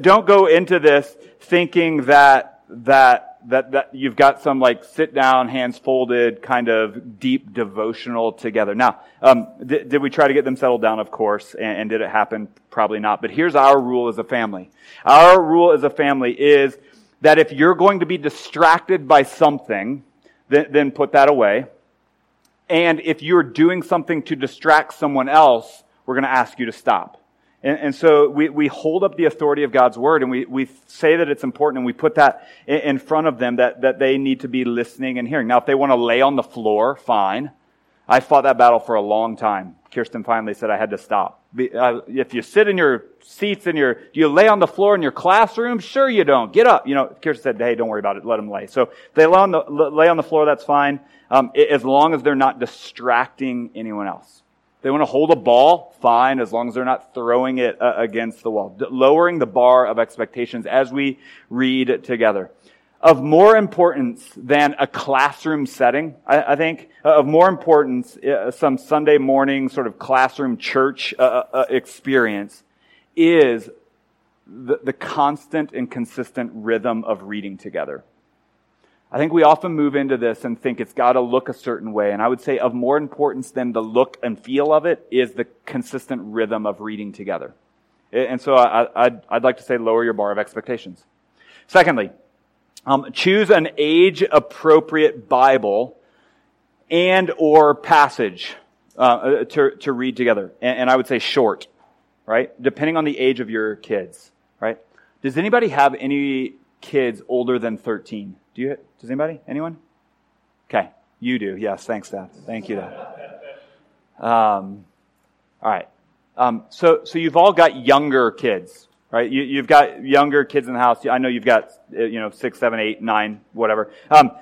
Don't go into this thinking that, that that, that you've got some like sit down, hands folded, kind of deep devotional together. Now, um, did, did we try to get them settled down? Of course. And, and did it happen? Probably not. But here's our rule as a family. Our rule as a family is that if you're going to be distracted by something, then, then put that away. And if you're doing something to distract someone else, we're going to ask you to stop. And, and, so we, we hold up the authority of God's word and we, we say that it's important and we put that in, in front of them that, that they need to be listening and hearing. Now, if they want to lay on the floor, fine. I fought that battle for a long time. Kirsten finally said I had to stop. Uh, if you sit in your seats and your, do you lay on the floor in your classroom? Sure you don't. Get up. You know, Kirsten said, hey, don't worry about it. Let them lay. So they lay on the, lay on the floor, that's fine. Um, as long as they're not distracting anyone else. They want to hold a ball, fine, as long as they're not throwing it uh, against the wall. D- lowering the bar of expectations as we read together. Of more importance than a classroom setting, I, I think, uh, of more importance, uh, some Sunday morning sort of classroom church uh, uh, uh, experience is the, the constant and consistent rhythm of reading together. I think we often move into this and think it's got to look a certain way. And I would say of more importance than the look and feel of it is the consistent rhythm of reading together. And so I, would I'd like to say lower your bar of expectations. Secondly, um, choose an age appropriate Bible and or passage uh, to, to read together. And, and I would say short, right? Depending on the age of your kids, right? Does anybody have any kids older than 13? Do you, does anybody? Anyone? Okay. You do. Yes. Thanks, Dad. Thank you, Dad. Um, all right. Um, so, so you've all got younger kids, right? You, have got younger kids in the house. I know you've got, uh, you know, six, seven, eight, nine, whatever. Um,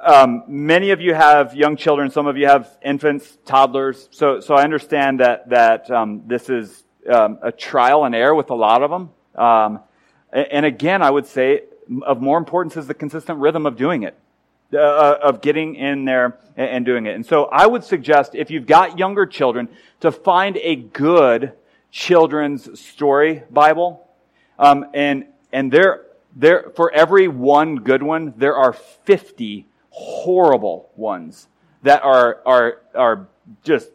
um, many of you have young children. Some of you have infants, toddlers. So, so I understand that that um, this is um, a trial and error with a lot of them. Um, and again, I would say of more importance is the consistent rhythm of doing it, uh, uh, of getting in there and doing it. And so I would suggest if you've got younger children to find a good children's story Bible. Um, and, and there, there, for every one good one, there are 50 horrible ones that are, are, are just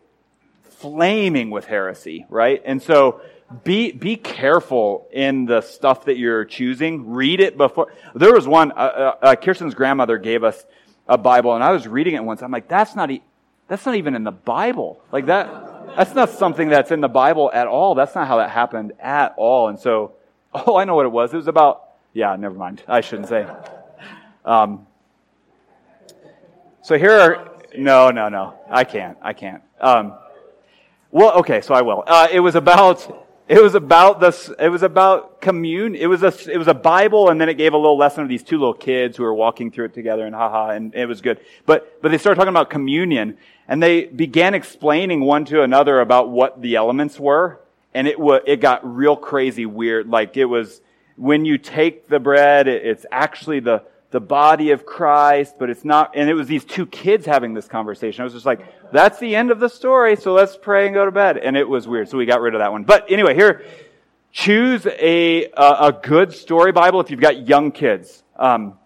flaming with heresy, right? And so be be careful in the stuff that you're choosing. Read it before. There was one. Uh, uh, uh, Kirsten's grandmother gave us a Bible, and I was reading it once. I'm like, that's not e- that's not even in the Bible. Like that. That's not something that's in the Bible at all. That's not how that happened at all. And so, oh, I know what it was. It was about. Yeah, never mind. I shouldn't say. Um, so here are. No, no, no. I can't. I can't. Um, well, okay, so I will. Uh, it was about It was about this, it was about commune. It was a, it was a Bible and then it gave a little lesson of these two little kids who were walking through it together and haha, and it was good. But, but they started talking about communion and they began explaining one to another about what the elements were. And it was, it got real crazy weird. Like it was, when you take the bread, it's actually the, the body of Christ, but it's not, and it was these two kids having this conversation. I was just like, that's the end of the story, so let's pray and go to bed. And it was weird, so we got rid of that one. But anyway, here, choose a, a, a good story Bible if you've got young kids. Um,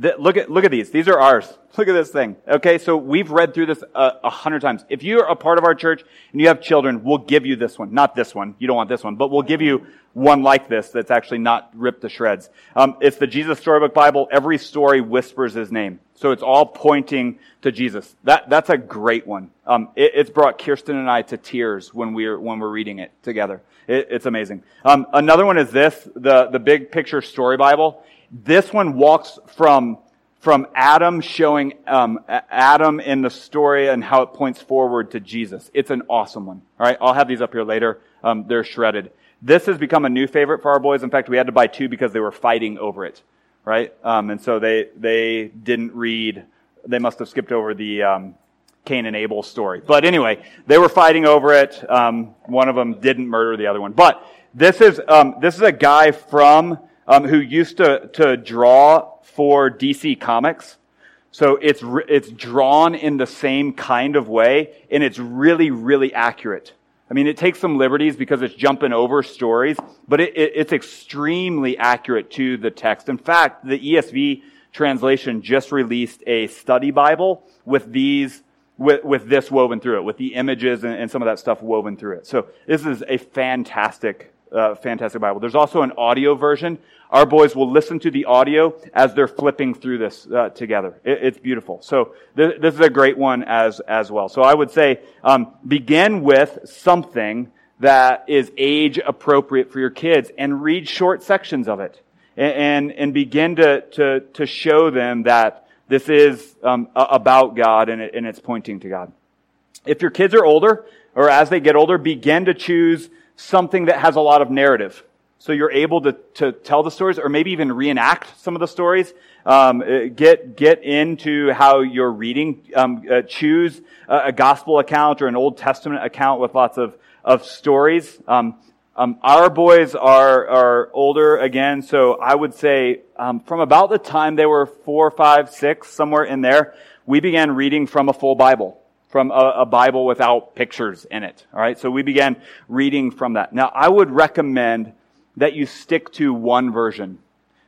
look at, look at these. These are ours. Look at this thing. Okay, so we've read through this a, a, hundred times. If you're a part of our church and you have children, we'll give you this one. Not this one. You don't want this one, but we'll give you one like this that's actually not ripped to shreds. Um, it's the Jesus Storybook Bible. Every story whispers his name. So it's all pointing to Jesus. That, that's a great one. Um, it, it's brought Kirsten and I to tears when we're, when we're reading it together. It, it's amazing. Um, another one is this, the, the big picture story Bible. This one walks from from Adam showing um, Adam in the story and how it points forward to Jesus. It's an awesome one. All right, I'll have these up here later. Um, they're shredded. This has become a new favorite for our boys. In fact, we had to buy two because they were fighting over it, right? Um, and so they they didn't read. They must have skipped over the um, Cain and Abel story. But anyway, they were fighting over it. Um, one of them didn't murder the other one. But this is um, this is a guy from um, who used to to draw for DC Comics. So it's, it's drawn in the same kind of way, and it's really, really accurate. I mean, it takes some liberties because it's jumping over stories, but it, it, it's extremely accurate to the text. In fact, the ESV translation just released a study Bible with these, with, with this woven through it, with the images and, and some of that stuff woven through it. So this is a fantastic uh, fantastic Bible. There's also an audio version. Our boys will listen to the audio as they're flipping through this uh, together. It, it's beautiful. So th- this is a great one as as well. So I would say um, begin with something that is age appropriate for your kids and read short sections of it and and, and begin to, to to show them that this is um, about God and, it, and it's pointing to God. If your kids are older or as they get older, begin to choose something that has a lot of narrative. So you're able to, to tell the stories or maybe even reenact some of the stories. Um, uh, get, get into how you're reading. Um, uh, choose a, a, gospel account or an Old Testament account with lots of, of stories. Um, um our boys are, are older again, so I would say um, from about the time they were four, five, six, somewhere in there, we began reading from a full Bible from a, a, Bible without pictures in it. All right. So we began reading from that. Now I would recommend that you stick to one version.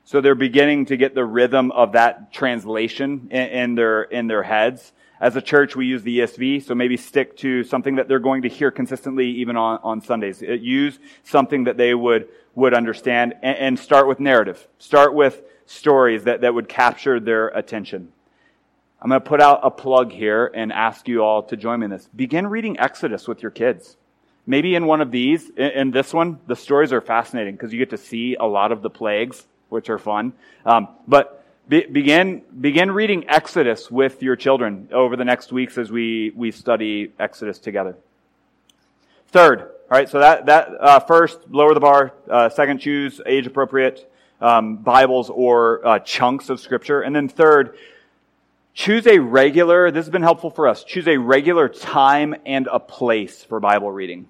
So they're beginning to get the rhythm of that translation in, in their, in their heads. As a church, we use the ESV, so maybe stick to something that they're going to hear consistently even on, on Sundays. Uh, use something that they would, would understand and, and start with narrative. Start with stories that, that would capture their attention. I'm going to put out a plug here and ask you all to join me in this. Begin reading Exodus with your kids. Maybe in one of these, in this one, the stories are fascinating because you get to see a lot of the plagues, which are fun. Um, but be, begin begin reading Exodus with your children over the next weeks as we we study Exodus together. Third, all right. So that that uh, first, lower the bar. Uh, second, choose age appropriate um, Bibles or uh, chunks of Scripture, and then third, Choose a regular, this has been helpful for us, choose a regular time and a place for Bible reading.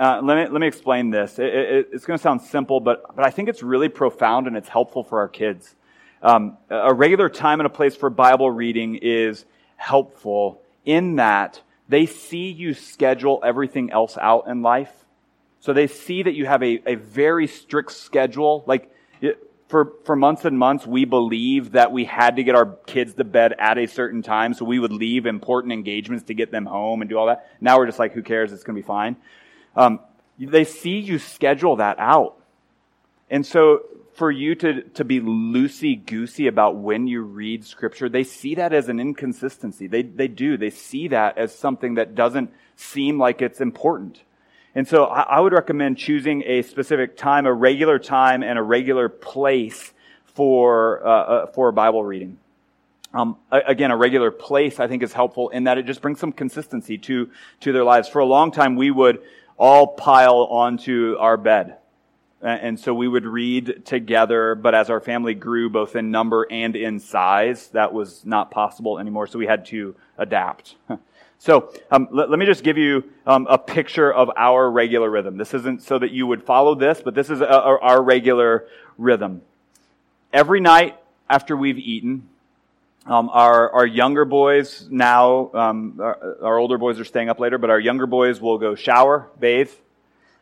Uh, let, me, let me explain this. It, it, it's going to sound simple, but, but I think it's really profound and it's helpful for our kids. Um, a regular time and a place for Bible reading is helpful in that they see you schedule everything else out in life. So they see that you have a, a very strict schedule. Like, for, for months and months, we believed that we had to get our kids to bed at a certain time, so we would leave important engagements to get them home and do all that. Now we're just like, who cares? It's going to be fine. Um, they see you schedule that out. And so for you to, to be loosey goosey about when you read scripture, they see that as an inconsistency. They, they do. They see that as something that doesn't seem like it's important. And so I would recommend choosing a specific time, a regular time, and a regular place for, uh, uh, for Bible reading. Um, again, a regular place I think is helpful in that it just brings some consistency to, to their lives. For a long time, we would all pile onto our bed. And so we would read together, but as our family grew both in number and in size, that was not possible anymore. So we had to adapt. So um, let, let, me just give you um, a picture of our regular rhythm. This isn't so that you would follow this, but this is a, a, our regular rhythm. Every night after we've eaten, um, our, our younger boys now, um, our, our, older boys are staying up later, but our younger boys will go shower, bathe,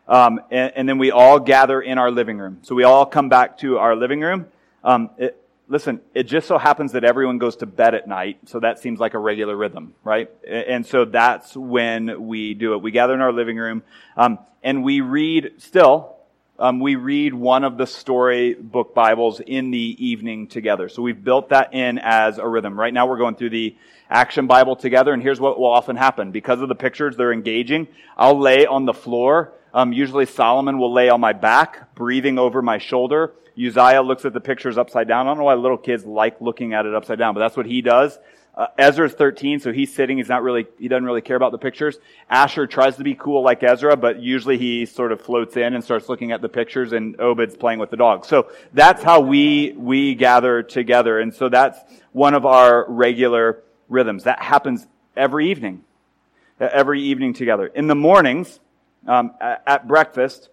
um, and, and, then we all gather in our living room. So we all come back to our living room. Um, it, listen, it just so happens that everyone goes to bed at night, so that seems like a regular rhythm, right? And so that's when we do it. We gather in our living room, um, and we read still. Um, we read one of the storybook Bibles in the evening together. So we've built that in as a rhythm. Right now we're going through the Action Bible together, and here's what will often happen. Because of the pictures, they're engaging. I'll lay on the floor. Um, usually Solomon will lay on my back, breathing over my shoulder. Uzziah looks at the pictures upside down. I don't know why little kids like looking at it upside down, but that's what he does. Uh, Ezra's 13, so he's sitting. He's not really, he doesn't really care about the pictures. Asher tries to be cool like Ezra, but usually he sort of floats in and starts looking at the pictures and Obed's playing with the dog. So that's how we, we gather together. And so that's one of our regular rhythms. That happens every evening. Every evening together. In the mornings, um, at, at breakfast,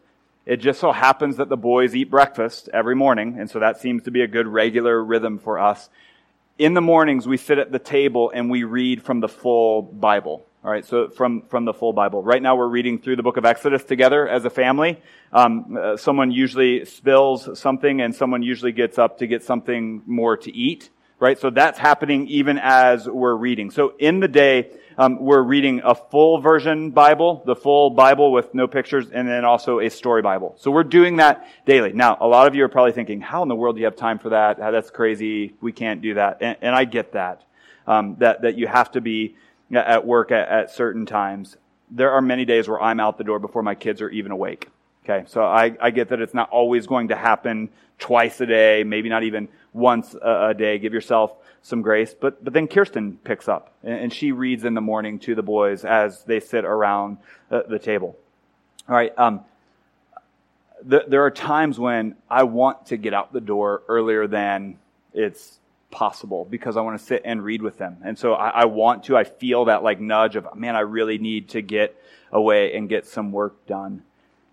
it just so happens that the boys eat breakfast every morning, and so that seems to be a good regular rhythm for us. In the mornings, we sit at the table and we read from the full Bible. All right, so from, from the full Bible. Right now, we're reading through the book of Exodus together as a family. Um, uh, someone usually spills something, and someone usually gets up to get something more to eat. Right, so that's happening even as we're reading. So in the day, um, we're reading a full version Bible, the full Bible with no pictures, and then also a story Bible. So we're doing that daily. Now, a lot of you are probably thinking, how in the world do you have time for that? That's crazy. We can't do that. And, and I get that. Um, that, that you have to be at work at, at certain times. There are many days where I'm out the door before my kids are even awake. Okay, so I, I get that it's not always going to happen twice a day, maybe not even once a, a day. Give yourself some grace. But, but then Kirsten picks up and, she reads in the morning to the boys as they sit around the, the table. All right. Um, there are times when I want to get out the door earlier than it's possible because I want to sit and read with them. And so I, I, want to, I feel that like nudge of, man, I really need to get away and get some work done.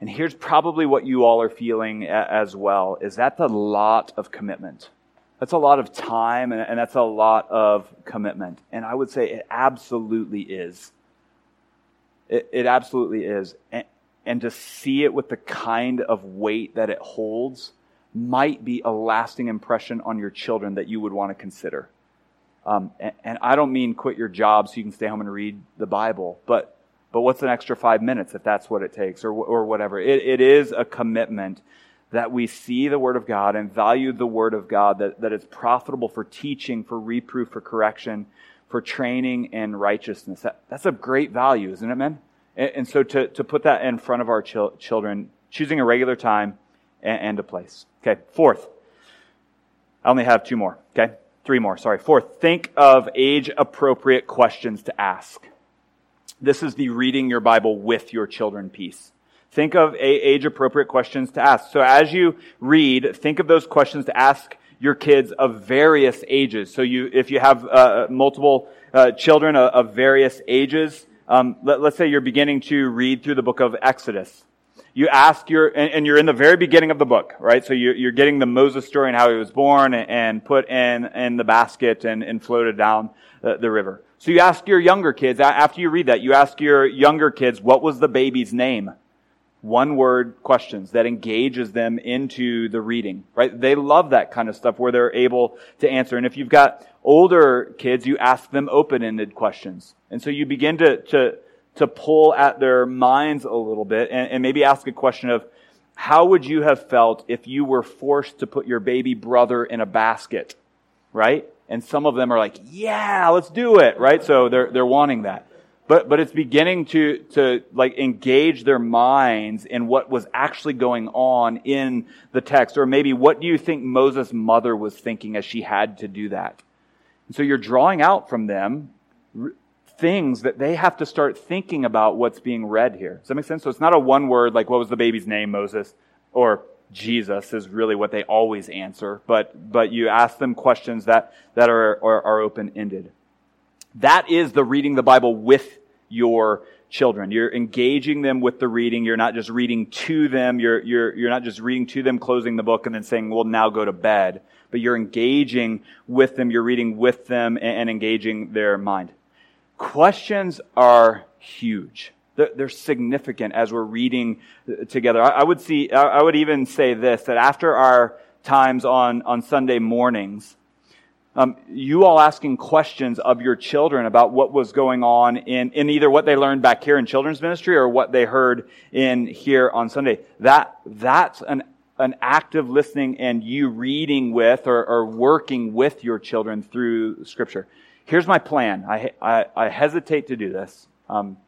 And here's probably what you all are feeling as well, is that's a lot of commitment. That's a lot of time and, and that's a lot of commitment. And I would say it absolutely is. It, it absolutely is. And, and to see it with the kind of weight that it holds might be a lasting impression on your children that you would want to consider. Um, and, and, I don't mean quit your job so you can stay home and read the Bible, but but what's an extra five minutes if that's what it takes, or or whatever? It, it is a commitment that we see the Word of God and value the Word of God, that, that it's profitable for teaching, for reproof, for correction, for training in righteousness. That, that's a great value, isn't it, men? And, and so to, to put that in front of our chil- children, choosing a regular time and, and a place. Okay, fourth. I only have two more, okay? Three more, sorry. Fourth, think of age appropriate questions to ask. This is the reading your Bible with your children piece. Think of age appropriate questions to ask. So as you read, think of those questions to ask your kids of various ages. So you, if you have uh, multiple uh, children of, of, various ages, um, let, us say you're beginning to read through the book of Exodus. You ask your, and, and you're in the very beginning of the book, right? So you're, you're getting the Moses story and how he was born and, and put in, in the basket and, and floated down the, the river. So you ask your younger kids, after you read that, you ask your younger kids, what was the baby's name? One word questions that engages them into the reading, right? They love that kind of stuff where they're able to answer. And if you've got older kids, you ask them open-ended questions. And so you begin to, to, to pull at their minds a little bit and, and maybe ask a question of, how would you have felt if you were forced to put your baby brother in a basket? Right? And some of them are like, yeah, let's do it, right? So they're, they're wanting that but, but it's beginning to, to like engage their minds in what was actually going on in the text. Or maybe what do you think Moses' mother was thinking as she had to do that? And so you're drawing out from them things that they have to start thinking about what's being read here. Does that make sense? So it's not a one word like, what was the baby's name, Moses? Or Jesus is really what they always answer, but, but you ask them questions that, that are, are, are open ended. That is the reading the Bible with your children. You're engaging them with the reading. You're not just reading to them. You're, you're, you're not just reading to them, closing the book, and then saying, well, now go to bed. But you're engaging with them. You're reading with them and, and engaging their mind. Questions are huge. They're, they're significant as we're reading uh, together. I, I would see, I would even say this, that after our times on, on Sunday mornings, um, you all asking questions of your children about what was going on in, in either what they learned back here in children's ministry or what they heard in here on Sunday. That, that's an, an active listening and you reading with or, or working with your children through scripture. Here's my plan. I, I, I hesitate to do this. Um,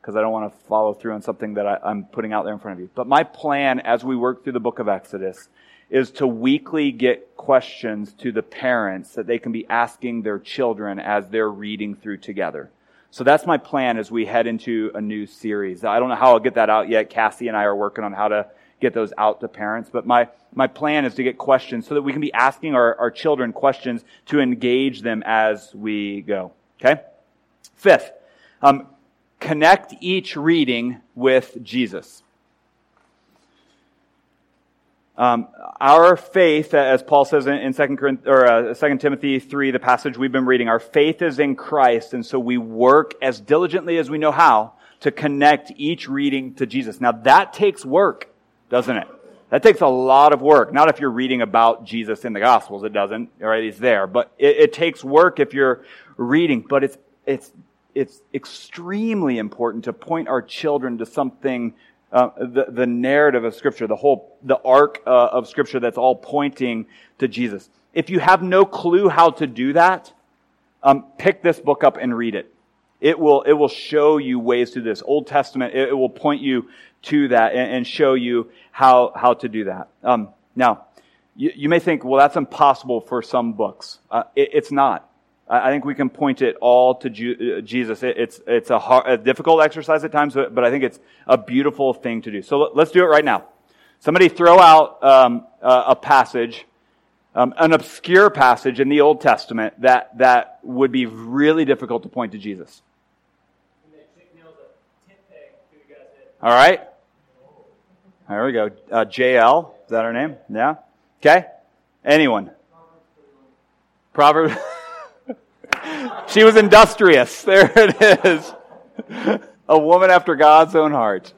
because I don't want to follow through on something that I, I'm putting out there in front of you. But my plan as we work through the book of Exodus is to weekly get questions to the parents that they can be asking their children as they're reading through together. So that's my plan as we head into a new series. I don't know how I'll get that out yet. Cassie and I are working on how to get those out to parents. But my, my plan is to get questions so that we can be asking our, our children questions to engage them as we go. Okay? Fifth, um, connect each reading with Jesus. Um, our faith, as Paul says in, in 2, or, uh, 2 Timothy 3, the passage we've been reading, our faith is in Christ, and so we work as diligently as we know how to connect each reading to Jesus. Now that takes work, doesn't it? That takes a lot of work. Not if you're reading about Jesus in the Gospels, it doesn't, right? He's there. But it, it takes work if you're reading, but it's, it's, it's extremely important to point our children to something uh, the, the narrative of Scripture, the whole, the arc uh, of Scripture that's all pointing to Jesus. If you have no clue how to do that, um, pick this book up and read it. It will, it will show you ways to this. Old Testament, it, it will point you to that and, and, show you how, how to do that. Um, now, you, you, may think, well, that's impossible for some books. Uh, it, it's not. I think we can point it all to uh, Jesus. It's, it's a, hard, a difficult exercise at times, but, I think it's a beautiful thing to do. So let's do it right now. Somebody throw out um, a, passage, um, an obscure passage in the Old Testament that, that would be really difficult to point to Jesus. All right. There we go. Uh, Jael, is that her name? Yeah? Okay. Anyone? Proverbs. she was industrious. There it is. A woman after God's own heart.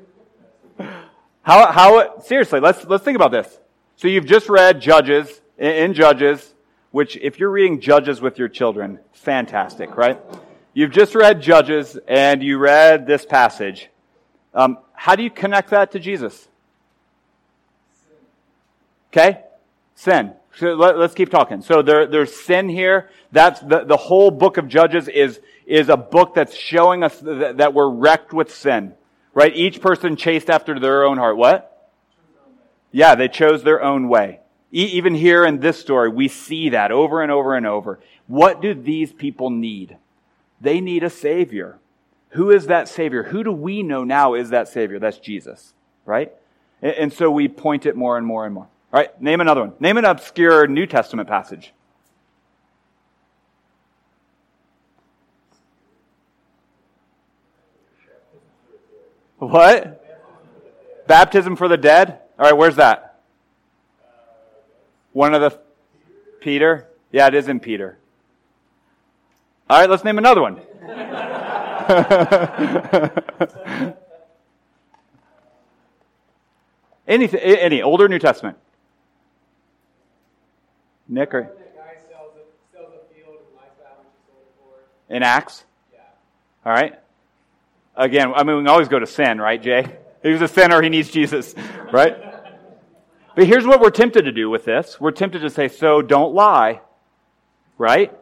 How, how, seriously, let's, let's think about this. So you've just read Judges, in Judges, which if you're reading Judges with your children, fantastic, right? You've just read Judges and you read this passage. Um, how do you connect that to Jesus? Okay? Sin. So let, us keep talking. So there, there's sin here. That's the, the whole book of Judges is, is a book that's showing us that, that we're wrecked with sin. Right? Each person chased after their own heart. What? Yeah, they chose their own way. E- even here in this story, we see that over and over and over. What do these people need? They need a savior. Who is that savior? Who do we know now is that savior? That's Jesus. Right? And, and so we point it more and more and more. All right, name another one. Name an obscure New Testament passage. What? Baptism for the dead? All right, where's that? One of the Peter? Yeah, it is in Peter. All right, let's name another one. Anything, any older New Testament? Nick or in Acts? Yeah. All right. Again, I mean, we can always go to sin, right, Jay? He's a sinner, he needs Jesus, right? But here's what we're tempted to do with this. We're tempted to say, so don't lie, right?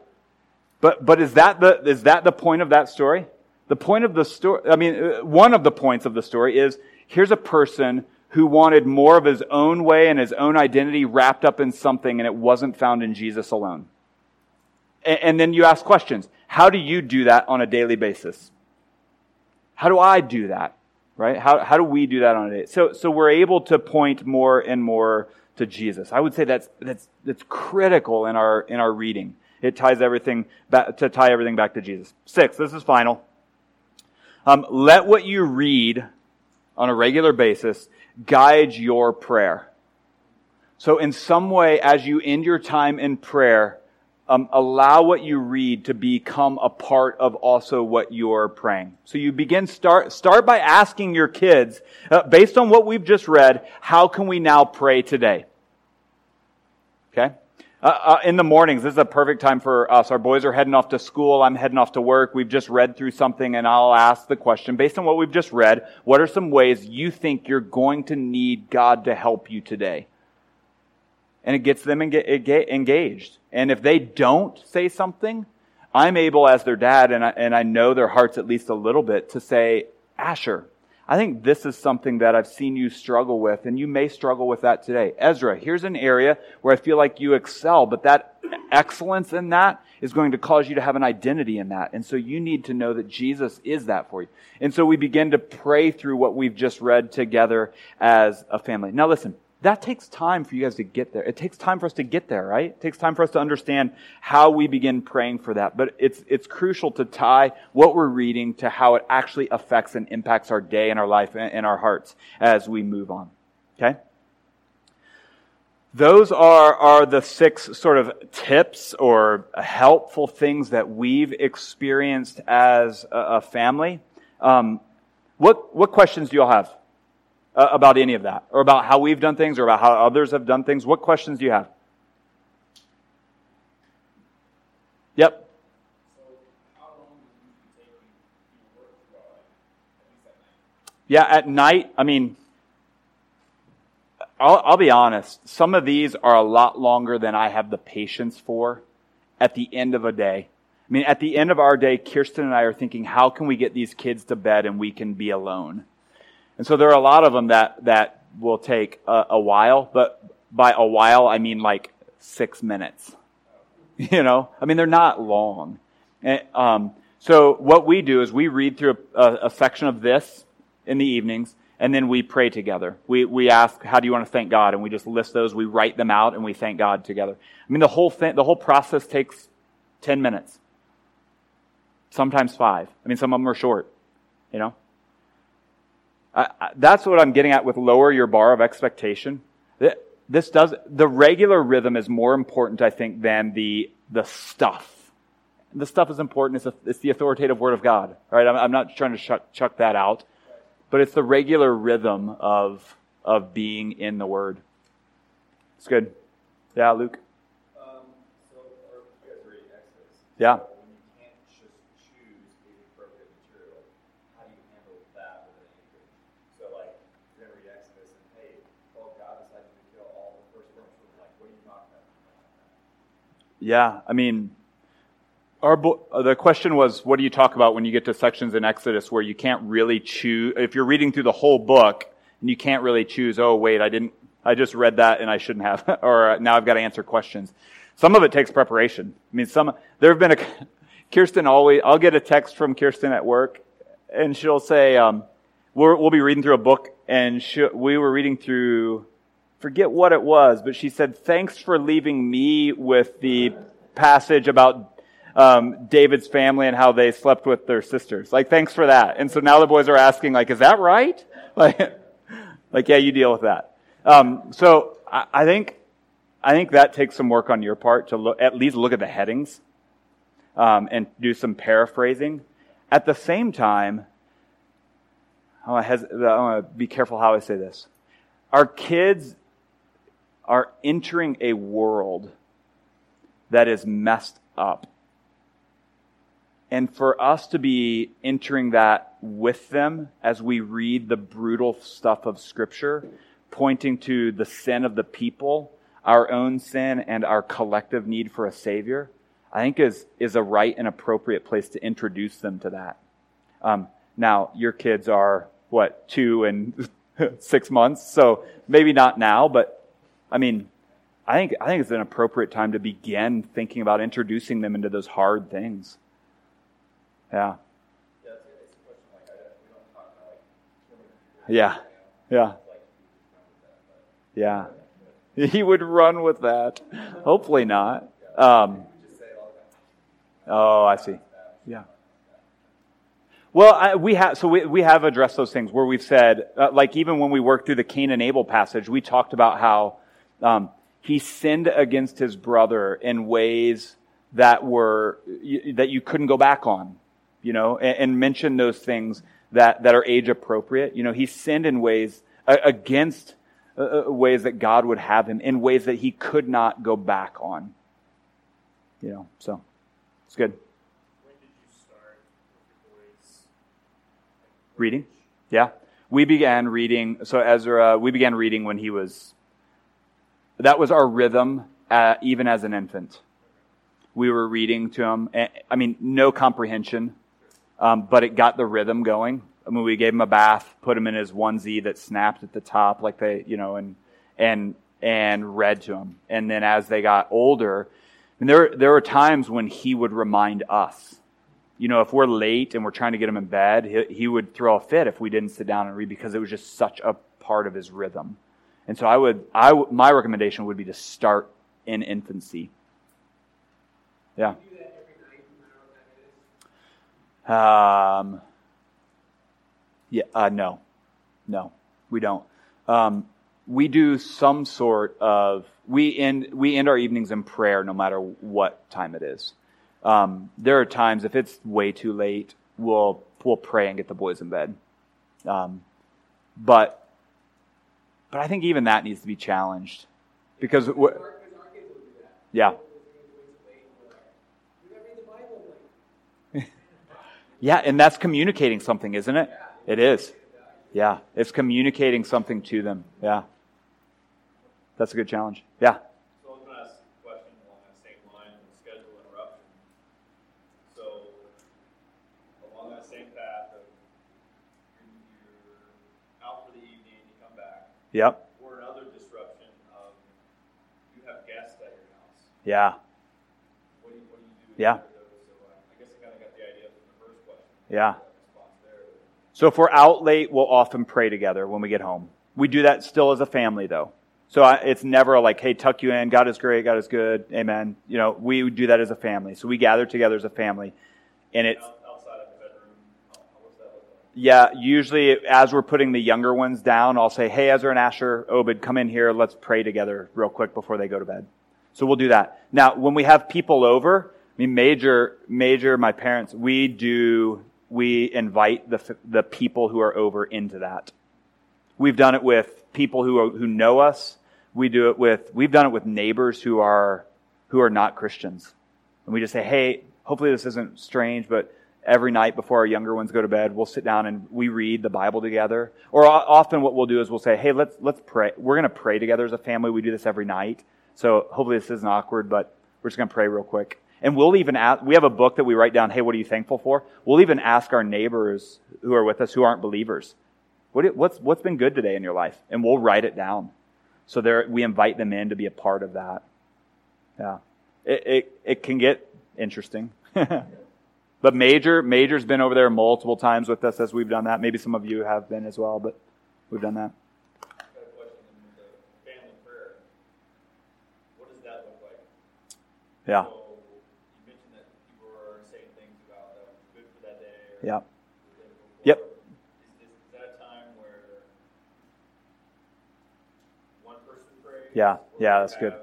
But, but is that the, is that the point of that story? The point of the story, I mean, uh, one of the points of the story is here's a person who wanted more of his own way and his own identity wrapped up in something, and it wasn't found in Jesus alone. And, and then you ask questions. How do you do that on a daily basis? How do I do that? Right? How, how do we do that on a day? So, so we're able to point more and more to Jesus. I would say that's, that's, that's critical in our, in our reading. It ties everything back, to tie everything back to Jesus. Six, this is final. Um, let what you read on a regular basis guide your prayer. So in some way, as you end your time in prayer, um, allow what you read to become a part of also what you're praying. So you begin start start by asking your kids, uh, based on what we've just read, how can we now pray today? Okay. Uh, uh, in the mornings, this is a perfect time for us. Our boys are heading off to school. I'm heading off to work. We've just read through something and I'll ask the question, based on what we've just read, what are some ways you think you're going to need God to help you today? And it gets them engaged. And if they don't say something, I'm able as their dad, and I, and I know their hearts at least a little bit, to say, Asher, I think this is something that I've seen you struggle with, and you may struggle with that today. Ezra, here's an area where I feel like you excel, but that excellence in that is going to cause you to have an identity in that. And so you need to know that Jesus is that for you. And so we begin to pray through what we've just read together as a family. Now listen, that takes time for you guys to get there. It takes time for us to get there, right? It takes time for us to understand how we begin praying for that. But it's, it's crucial to tie what we're reading to how it actually affects and impacts our day and our life and our hearts as we move on. Okay? Those are, are the six sort of tips or helpful things that we've experienced as a, a family. Um, what, what questions do you all have? Uh, about any of that, or about how we've done things, or about how others have done things? What questions do you have? Yep. Yeah, at night, I mean, I'll, I'll, be honest. Some of these are a lot longer than I have the patience for at the end of a day. I mean, at the end of our day, Kirsten and I are thinking, how can we get these kids to bed and we can be alone? And so there are a lot of them that, that will take a, a while, but by a while, I mean like six minutes. You know, I mean, they're not long. And, um, so what we do is we read through a, a, section of this in the evenings, and then we pray together. We, we ask, how do you want to thank God? And we just list those, we write them out, and we thank God together. I mean, the whole thing, the whole process takes 10 minutes. Sometimes five. I mean, some of them are short, you know? That's what I'm getting at with lower your bar of expectation. This does, the regular rhythm is more important, I think, than the, the stuff. The stuff is important. It's, a, it's the authoritative word of God, right? I'm, I'm not trying to chuck, chuck that out, but it's the regular rhythm of, of being in the word. It's good. Yeah, Luke? Um, so, yeah. Yeah, I mean, our bo- uh, the question was, what do you talk about when you get to sections in Exodus where you can't really choose? If you're reading through the whole book and you can't really choose, oh wait, I didn't, I just read that and I shouldn't have, or uh, now I've got to answer questions. Some of it takes preparation. I mean, some there have been a Kirsten always. I'll get a text from Kirsten at work, and she'll say, um, we'll, we will be reading through a book, and she, we were reading through forget what it was, but she said, Thanks for leaving me with the passage about um, David's family and how they slept with their sisters. Like, thanks for that. And so now the boys are asking, like, is that right? Like, like yeah, you deal with that. Um, so I, I, think I think that takes some work on your part to at least look at the headings um, and do some paraphrasing. At the same time, I want to be careful how I say this. Our kids are entering a world that is messed up. And for us to be entering that with them as we read the brutal stuff of Scripture, pointing to the sin of the people, our own sin, and our collective need for a Savior, I think is, is a right and appropriate place to introduce them to that. Um, now, your kids are, what, two and six months, so maybe not now, but I mean, I think, I think it's an appropriate time to begin thinking about introducing them into those hard things. Yeah. Yeah. Yeah. Yeah. He would run with that. Hopefully not. Um, oh, I see. Yeah. Well, I, we have so we we have addressed those things where we've said, uh, like even when we worked through the Cain and Abel passage, we talked about how um, he sinned against his brother in ways that were that you couldn't go back on, you know, and, and mention those things that that are age appropriate. You know, he sinned in ways uh, against uh, ways that God would have him in ways that he could not go back on. You know, so it's good. When did you start with your boys? Reading? Yeah. We began reading, so Ezra, we began reading when he was, that was our rhythm, uh, even as an infant. We were reading to him. I mean, no comprehension, um, but it got the rhythm going. I mean, we gave him a bath, put him in his onesie that snapped at the top, like they, you know, and and and read to him. And then as they got older, and there there were times when he would remind us. You know, if we're late and we're trying to get him in bed, he, he would throw a fit if we didn't sit down and read because it was just such a part of his rhythm. And so I would, I my recommendation would be to start in infancy. Yeah. Do that no matter what time it is? Um, yeah, uh, no, no, we don't. Um, we do some sort of we end we end our evenings in prayer, no matter what time it is. Um, there are times if it's way too late, we'll we'll pray and get the boys in bed. Um, but but I think even that needs to be challenged because wh- Our, because our kids will do that. yeah. You gotta read the Bible late. Yeah, and that's communicating something, isn't it? It is. Yeah, it's communicating something to them. Yeah. That's a good challenge. Yeah. So I was going to ask a question along that same line with schedule interruption. So along that same path of you're out for the evening, you come back, Yep. or another disruption of you have guests at your house. Yeah. What do you, what do, you do Yeah. those? So uh, I guess I kind of got the idea from the first question. Yeah. That response there. So if we're out late, we'll often pray together when we get home. We do that still as a family, though. So I, it's never like, hey, tuck you in. God is great. God is good. Amen. You know, we do that as a family. So we gather together as a family. And it's, Out, outside of the bedroom, how, how, what's that look like? Yeah, usually as we're putting the younger ones down, I'll say, hey, Ezra and Asher, Obed, come in here. Let's pray together real quick before they go to bed. So we'll do that. Now, when we have people over, I mean, major, major, my parents, we do, we invite the, the people who are over into that. We've done it with people who, are, who know us. We do it with, we've done it with neighbors who are, who are not Christians. And we just say, hey, hopefully this isn't strange, but every night before our younger ones go to bed, we'll sit down and we read the Bible together. Or often what we'll do is we'll say, hey, let's, let's pray. We're going to pray together as a family. We do this every night. So hopefully this isn't awkward, but we're just going to pray real quick. And we'll even ask, we have a book that we write down, hey, what are you thankful for? We'll even ask our neighbors who are with us who aren't believers, what, what's, what's been good today in your life? And we'll write it down. So there, we invite them in to be a part of that. Yeah. It, it, it can get interesting. but Major, Major's been over there multiple times with us as we've done that. Maybe some of you have been as well, but we've done that. I've got a question in the family prayer. What does that look like? Yeah. So you mentioned that people are saying things about that was good for that day. Yeah. Yep. Yep. Is, is, is that a time where one person prays? Yeah. Yeah, that's good. have-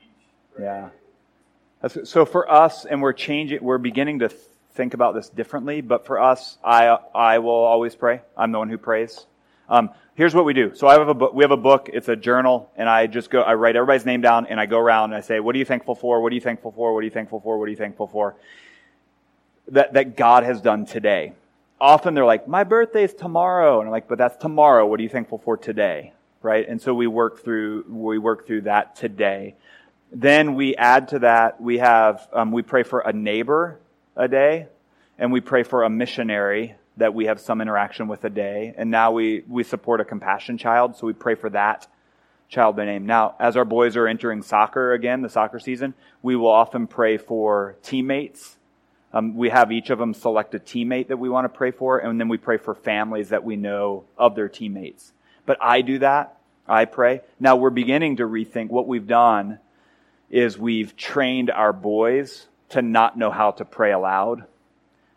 you each pray? Yeah. That's, so for us, and we're changing, we're beginning to think about this differently, but for us, I, I will always pray. I'm the one who prays. Um, here's what we do. So I have a book, we have a book, it's a journal, and I just go, I write everybody's name down, and I go around and I say, what are you thankful for? What are you thankful for? What are you thankful for? What are you thankful for? That, that God has done today. Often they're like, my birthday's tomorrow. And I'm like, but that's tomorrow. What are you thankful for today? Right? And so we work through, we work through that today. Then we add to that, we have, um, we pray for a neighbor a day, and we pray for a missionary that we have some interaction with a day. And now we, we support a compassion child, so we pray for that child by name. Now, as our boys are entering soccer again, the soccer season, we will often pray for teammates. Um, we have each of them select a teammate that we want to pray for, and then we pray for families that we know of their teammates. But I do that. I pray. Now we're beginning to rethink what we've done is we've trained our boys to not know how to pray aloud.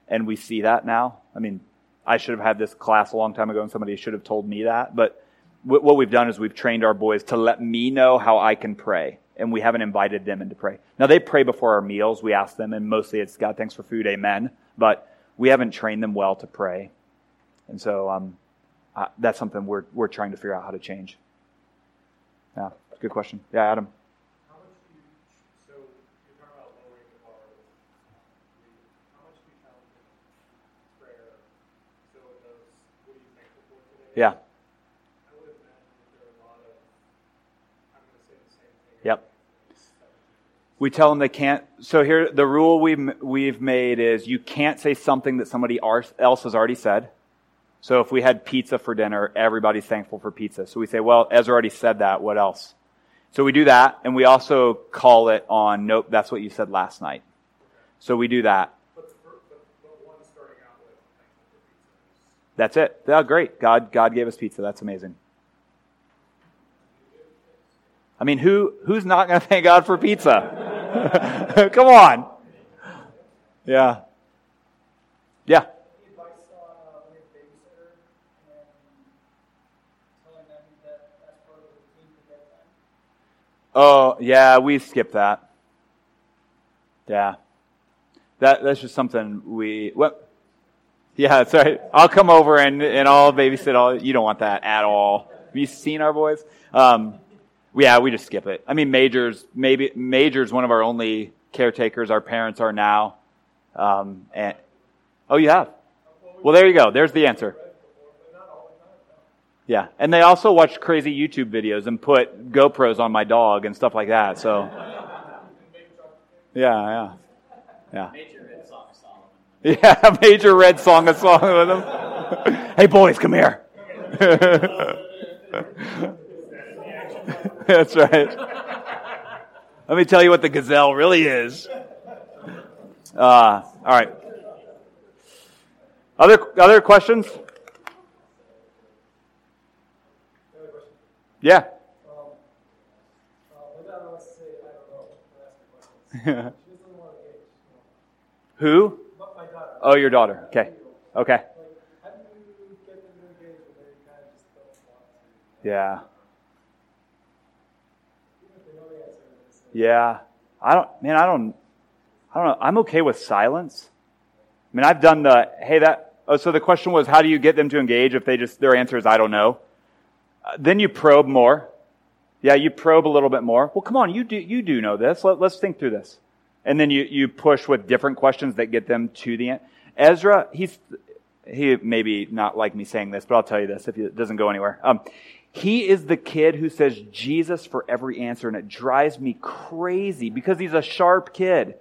And we see that now. I mean, I should have had this class a long time ago and somebody should have told me that. But what we've done is we've trained our boys to let me know how I can pray. And we haven't invited them in to pray. Now they pray before our meals. We ask them and mostly it's God, thanks for food. Amen. But we haven't trained them well to pray. And so, um, uh, that's something we're, we're trying to figure out how to change. Yeah. Good question. Yeah, Adam. Yeah. Yep. We tell them they can't. So here, the rule we've we've made is you can't say something that somebody else has already said. So if we had pizza for dinner, everybody's thankful for pizza. So we say, well, Ezra already said that. What else? So we do that, and we also call it on. Nope, that's what you said last night. So we do that. That's it. Oh, great. God, God gave us pizza. That's amazing. I mean, who, who's not going to thank God for pizza? Come on. Yeah. Yeah. Oh, yeah, we skip that. Yeah. That, that's just something we, what? Yeah, that's right. I'll come over and, and I'll babysit all. You don't want that at all. Have you seen our boys? Um, yeah, we just skip it. I mean, Major's maybe Major's one of our only caretakers. Our parents are now. Um, and oh, you have. Well, there you go. There's the answer. Yeah, and they also watch crazy YouTube videos and put GoPros on my dog and stuff like that. So. Yeah, yeah, yeah. Yeah, major red song a song with them. hey boys, come here. That's right. Let me tell you what the gazelle really is. Uh, all right. Other other questions? Yeah. Who? Oh, your daughter. Okay. Okay. Yeah. Yeah. I don't, man, I don't, I don't know. I'm okay with silence. I mean, I've done the, hey, that, oh, so the question was, how do you get them to engage if they just, their answer is, I don't know. Uh, then you probe more. Yeah, you probe a little bit more. Well, come on, you do, you do know this. Let, let's think through this. And then you, you push with different questions that get them to the end. Ezra, he's, he maybe not like me saying this, but I'll tell you this if it doesn't go anywhere. Um, he is the kid who says Jesus for every answer, and it drives me crazy because he's a sharp kid.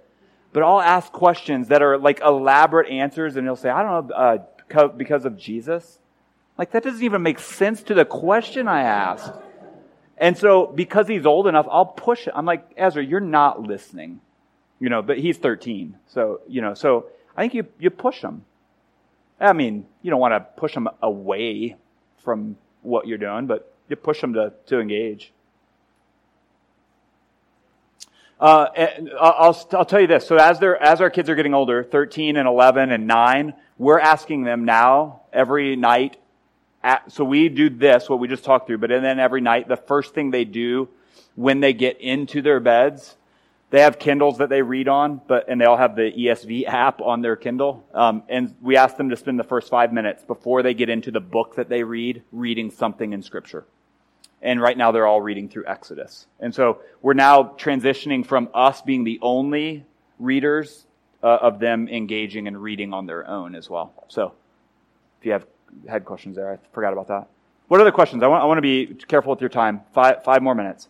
But I'll ask questions that are like elaborate answers, and he'll say, I don't know, uh, because of Jesus. Like, that doesn't even make sense to the question I asked. And so, because he's old enough, I'll push it. I'm like, Ezra, you're not listening. You know, but he's 13. So, you know, so I think you, you push him. I mean, you don't want to push them away from what you're doing, but you push them to, to engage. Uh, I'll, I'll tell you this. So as they're, as our kids are getting older, 13 and 11 and 9, we're asking them now every night. At, so we do this, what we just talked through, but then every night, the first thing they do when they get into their beds they have Kindles that they read on, but and they all have the ESV app on their Kindle. Um, and we ask them to spend the first five minutes before they get into the book that they read, reading something in Scripture. And right now they're all reading through Exodus. And so we're now transitioning from us being the only readers uh, of them engaging and reading on their own as well. So if you have had questions there, I forgot about that. What other questions? I want, I want to be careful with your time. Five, five more minutes.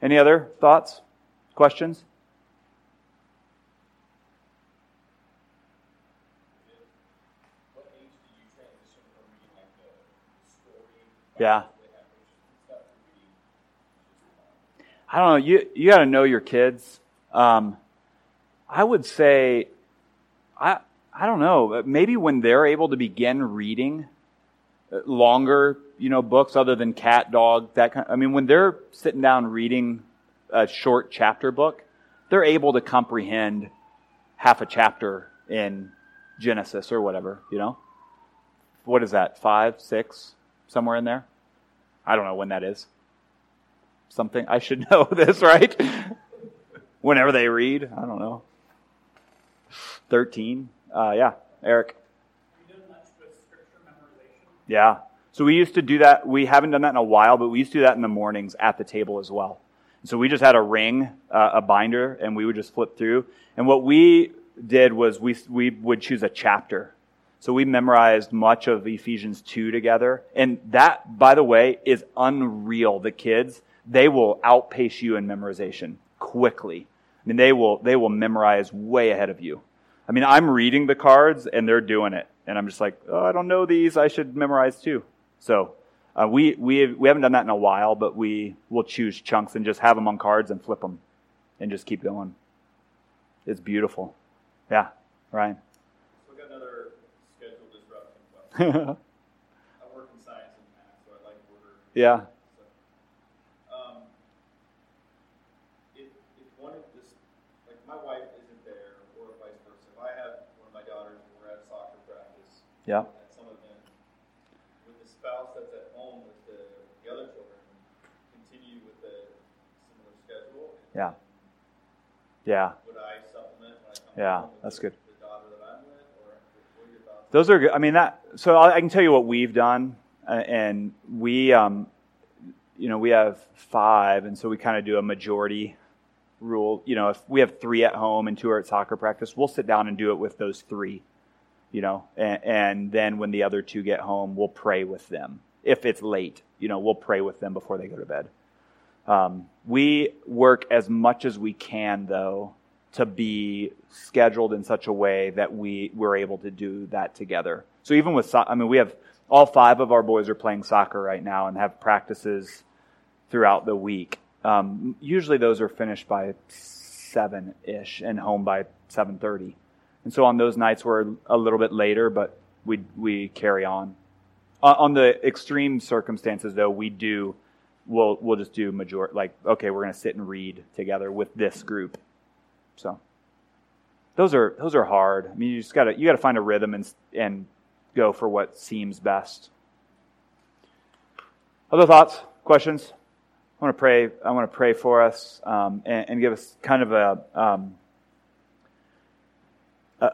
Any other thoughts? Questions? Yeah. I don't know. You you got to know your kids. Um, I would say, I I don't know. Maybe when they're able to begin reading uh, longer you know, books other than cat, dog, that kind. Of, I mean, when they're sitting down reading a short chapter book, they're able to comprehend half a chapter in Genesis or whatever. You know, what is that? Five, six, somewhere in there. I don't know when that is. Something I should know this, right? Whenever they read, I don't know. 13. Uh, yeah, Eric. Yeah. So we used to do that. We haven't done that in a while, but we used to do that in the mornings at the table as well. So we just had a ring, uh, a binder, and we would just flip through. And what we did was we, we would choose a chapter. So we memorized much of Ephesians 2 together. And that, by the way, is unreal. The kids, they will outpace you in memorization quickly. I mean, they will, they will memorize way ahead of you. I mean, I'm reading the cards and they're doing it. And I'm just like, oh, I don't know these. I should memorize too. So uh, we, we, we haven't done that in a while, but we will choose chunks and just have them on cards and flip them and just keep going. It's beautiful. Yeah, Ryan. So we got another schedule disruption question. I work in science and math, so I like order. yeah. So, um, if, if one of this, like my wife isn't there, or vice versa, if I have one of my daughters and we're at soccer practice, Yeah. at some event, would the spouse that's at home with the, the other children continue with the similar schedule? Yeah. Yeah. Would I supplement when I come Yeah, that's good. the daughter that I'm with, or what are your thoughts? Those are good. I mean, that, so I I can tell you what we've done. Uh, and we, um, you know, we have five, and so we kind of do a majority rule. You know, if we have three at home and two are at soccer practice, we'll sit down and do it with those three, you know, and, and then when the other two get home, we'll pray with them. If it's late, you know, we'll pray with them before they go to bed. Um, we work as much as we can, though, to be scheduled in such a way that we we're able to do that together. So even with, so- I mean, we have all five of our boys are playing soccer right now and have practices throughout the week. Um, usually those are finished by seven ish and home by seven thirty. And so on those nights we're a little bit later, but we we carry on. On, on the extreme circumstances, though, we do we'll we'll just do major like okay, we're going to sit and read together with this group. So those are those are hard. I mean, you just got to you got to find a rhythm and and go for what seems best. Other thoughts, questions? I want to pray. I want to pray for us um, and, and give us kind of a, um, a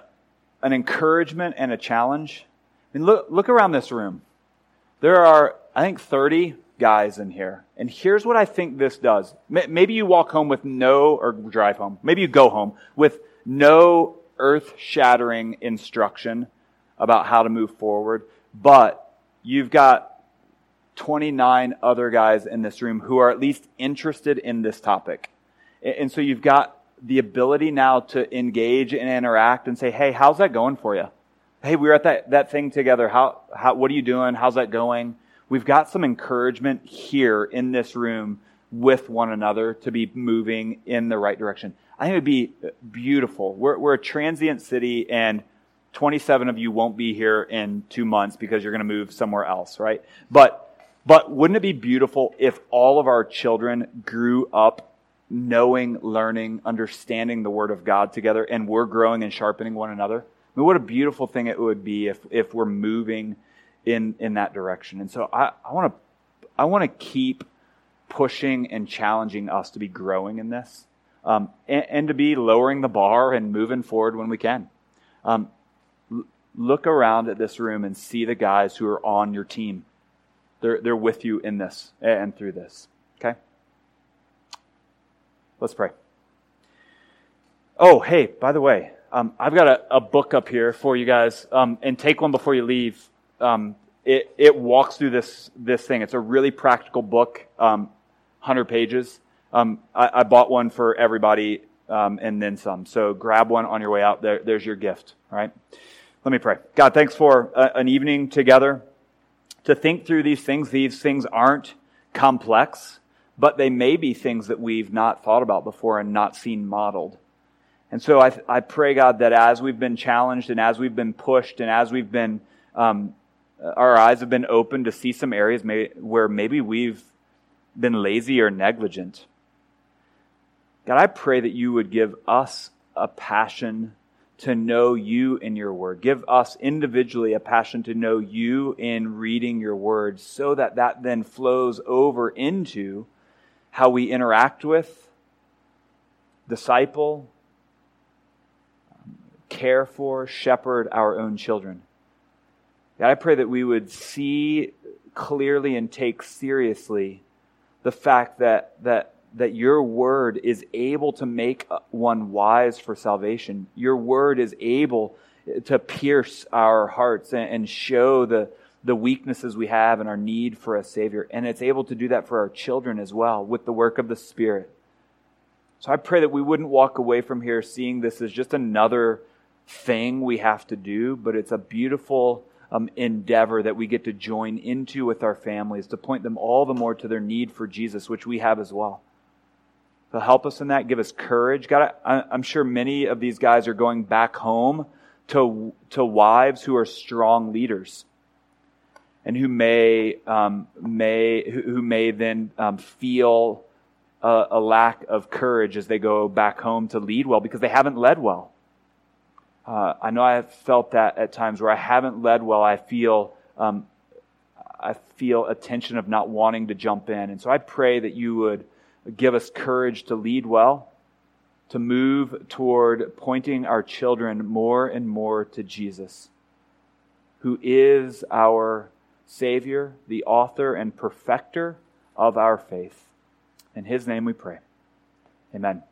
an encouragement and a challenge. I mean, look look around this room. There are, I think, thirty guys in here, and here's what I think this does. Maybe you walk home with no, or drive home. Maybe you go home with no earth-shattering instruction about how to move forward, but you've got 29 other guys in this room who are at least interested in this topic. And and so you've got the ability now to engage and interact and say, hey, how's that going for you? Hey, we were at that, that thing together. How, how, what are you doing? How's that going? We've got some encouragement here in this room with one another to be moving in the right direction. I think it would be beautiful. We're, we're a transient city and 27 of you won't be here in two months because you're going to move somewhere else, right? But but wouldn't it be beautiful if all of our children grew up knowing, learning, understanding the Word of God together, and we're growing and sharpening one another? I mean, what a beautiful thing it would be if, if we're moving in, in that direction. And so I, want to I want to keep pushing and challenging us to be growing in this, um, and, and to be lowering the bar and moving forward when we can. Um, l- look around at this room and see the guys who are on your team. They're, they're with you in this and through this. Okay? Let's pray. Oh, hey, by the way, um, I've got a, a book up here for you guys, um, and take one before you leave. Um, it, it walks through this, this thing. It's a really practical book, um, 100 pages. Um, I, I bought one for everybody um, and then some. So grab one on your way out. There, there's your gift. Right? Let me pray. God, thanks for a, an evening together to think through these things. These things aren't complex, but they may be things that we've not thought about before and not seen modeled. And so I, I pray, God, that as we've been challenged and as we've been pushed and as we've been, um, our eyes have been open to see some areas may, where maybe we've been lazy or negligent. God, I pray that you would give us a passion to know you in your word. Give us individually a passion to know you in reading your word so that that then flows over into how we interact with, disciple, care for, shepherd our own children. God, I pray that we would see clearly and take seriously the fact that, that that your word is able to make one wise for salvation. Your word is able to pierce our hearts and show the, the weaknesses we have and our need for a Savior. And it's able to do that for our children as well with the work of the Spirit. So I pray that we wouldn't walk away from here seeing this as just another thing we have to do, but it's a beautiful um, endeavor that we get to join into with our families to point them all the more to their need for Jesus, which we have as well. So help us in that. Give us courage. God, I'm sure many of these guys are going back home to, to wives who are strong leaders and who may, um, may, who may then um, feel a, a, lack of courage as they go back home to lead well because they haven't led well. Uh, I know I have felt that at times where I haven't led well. I feel, um, I feel a tension of not wanting to jump in. And so I pray that you would give us courage to lead well, to move toward pointing our children more and more to Jesus, who is our Savior, the author and perfecter of our faith. In His name we pray. Amen.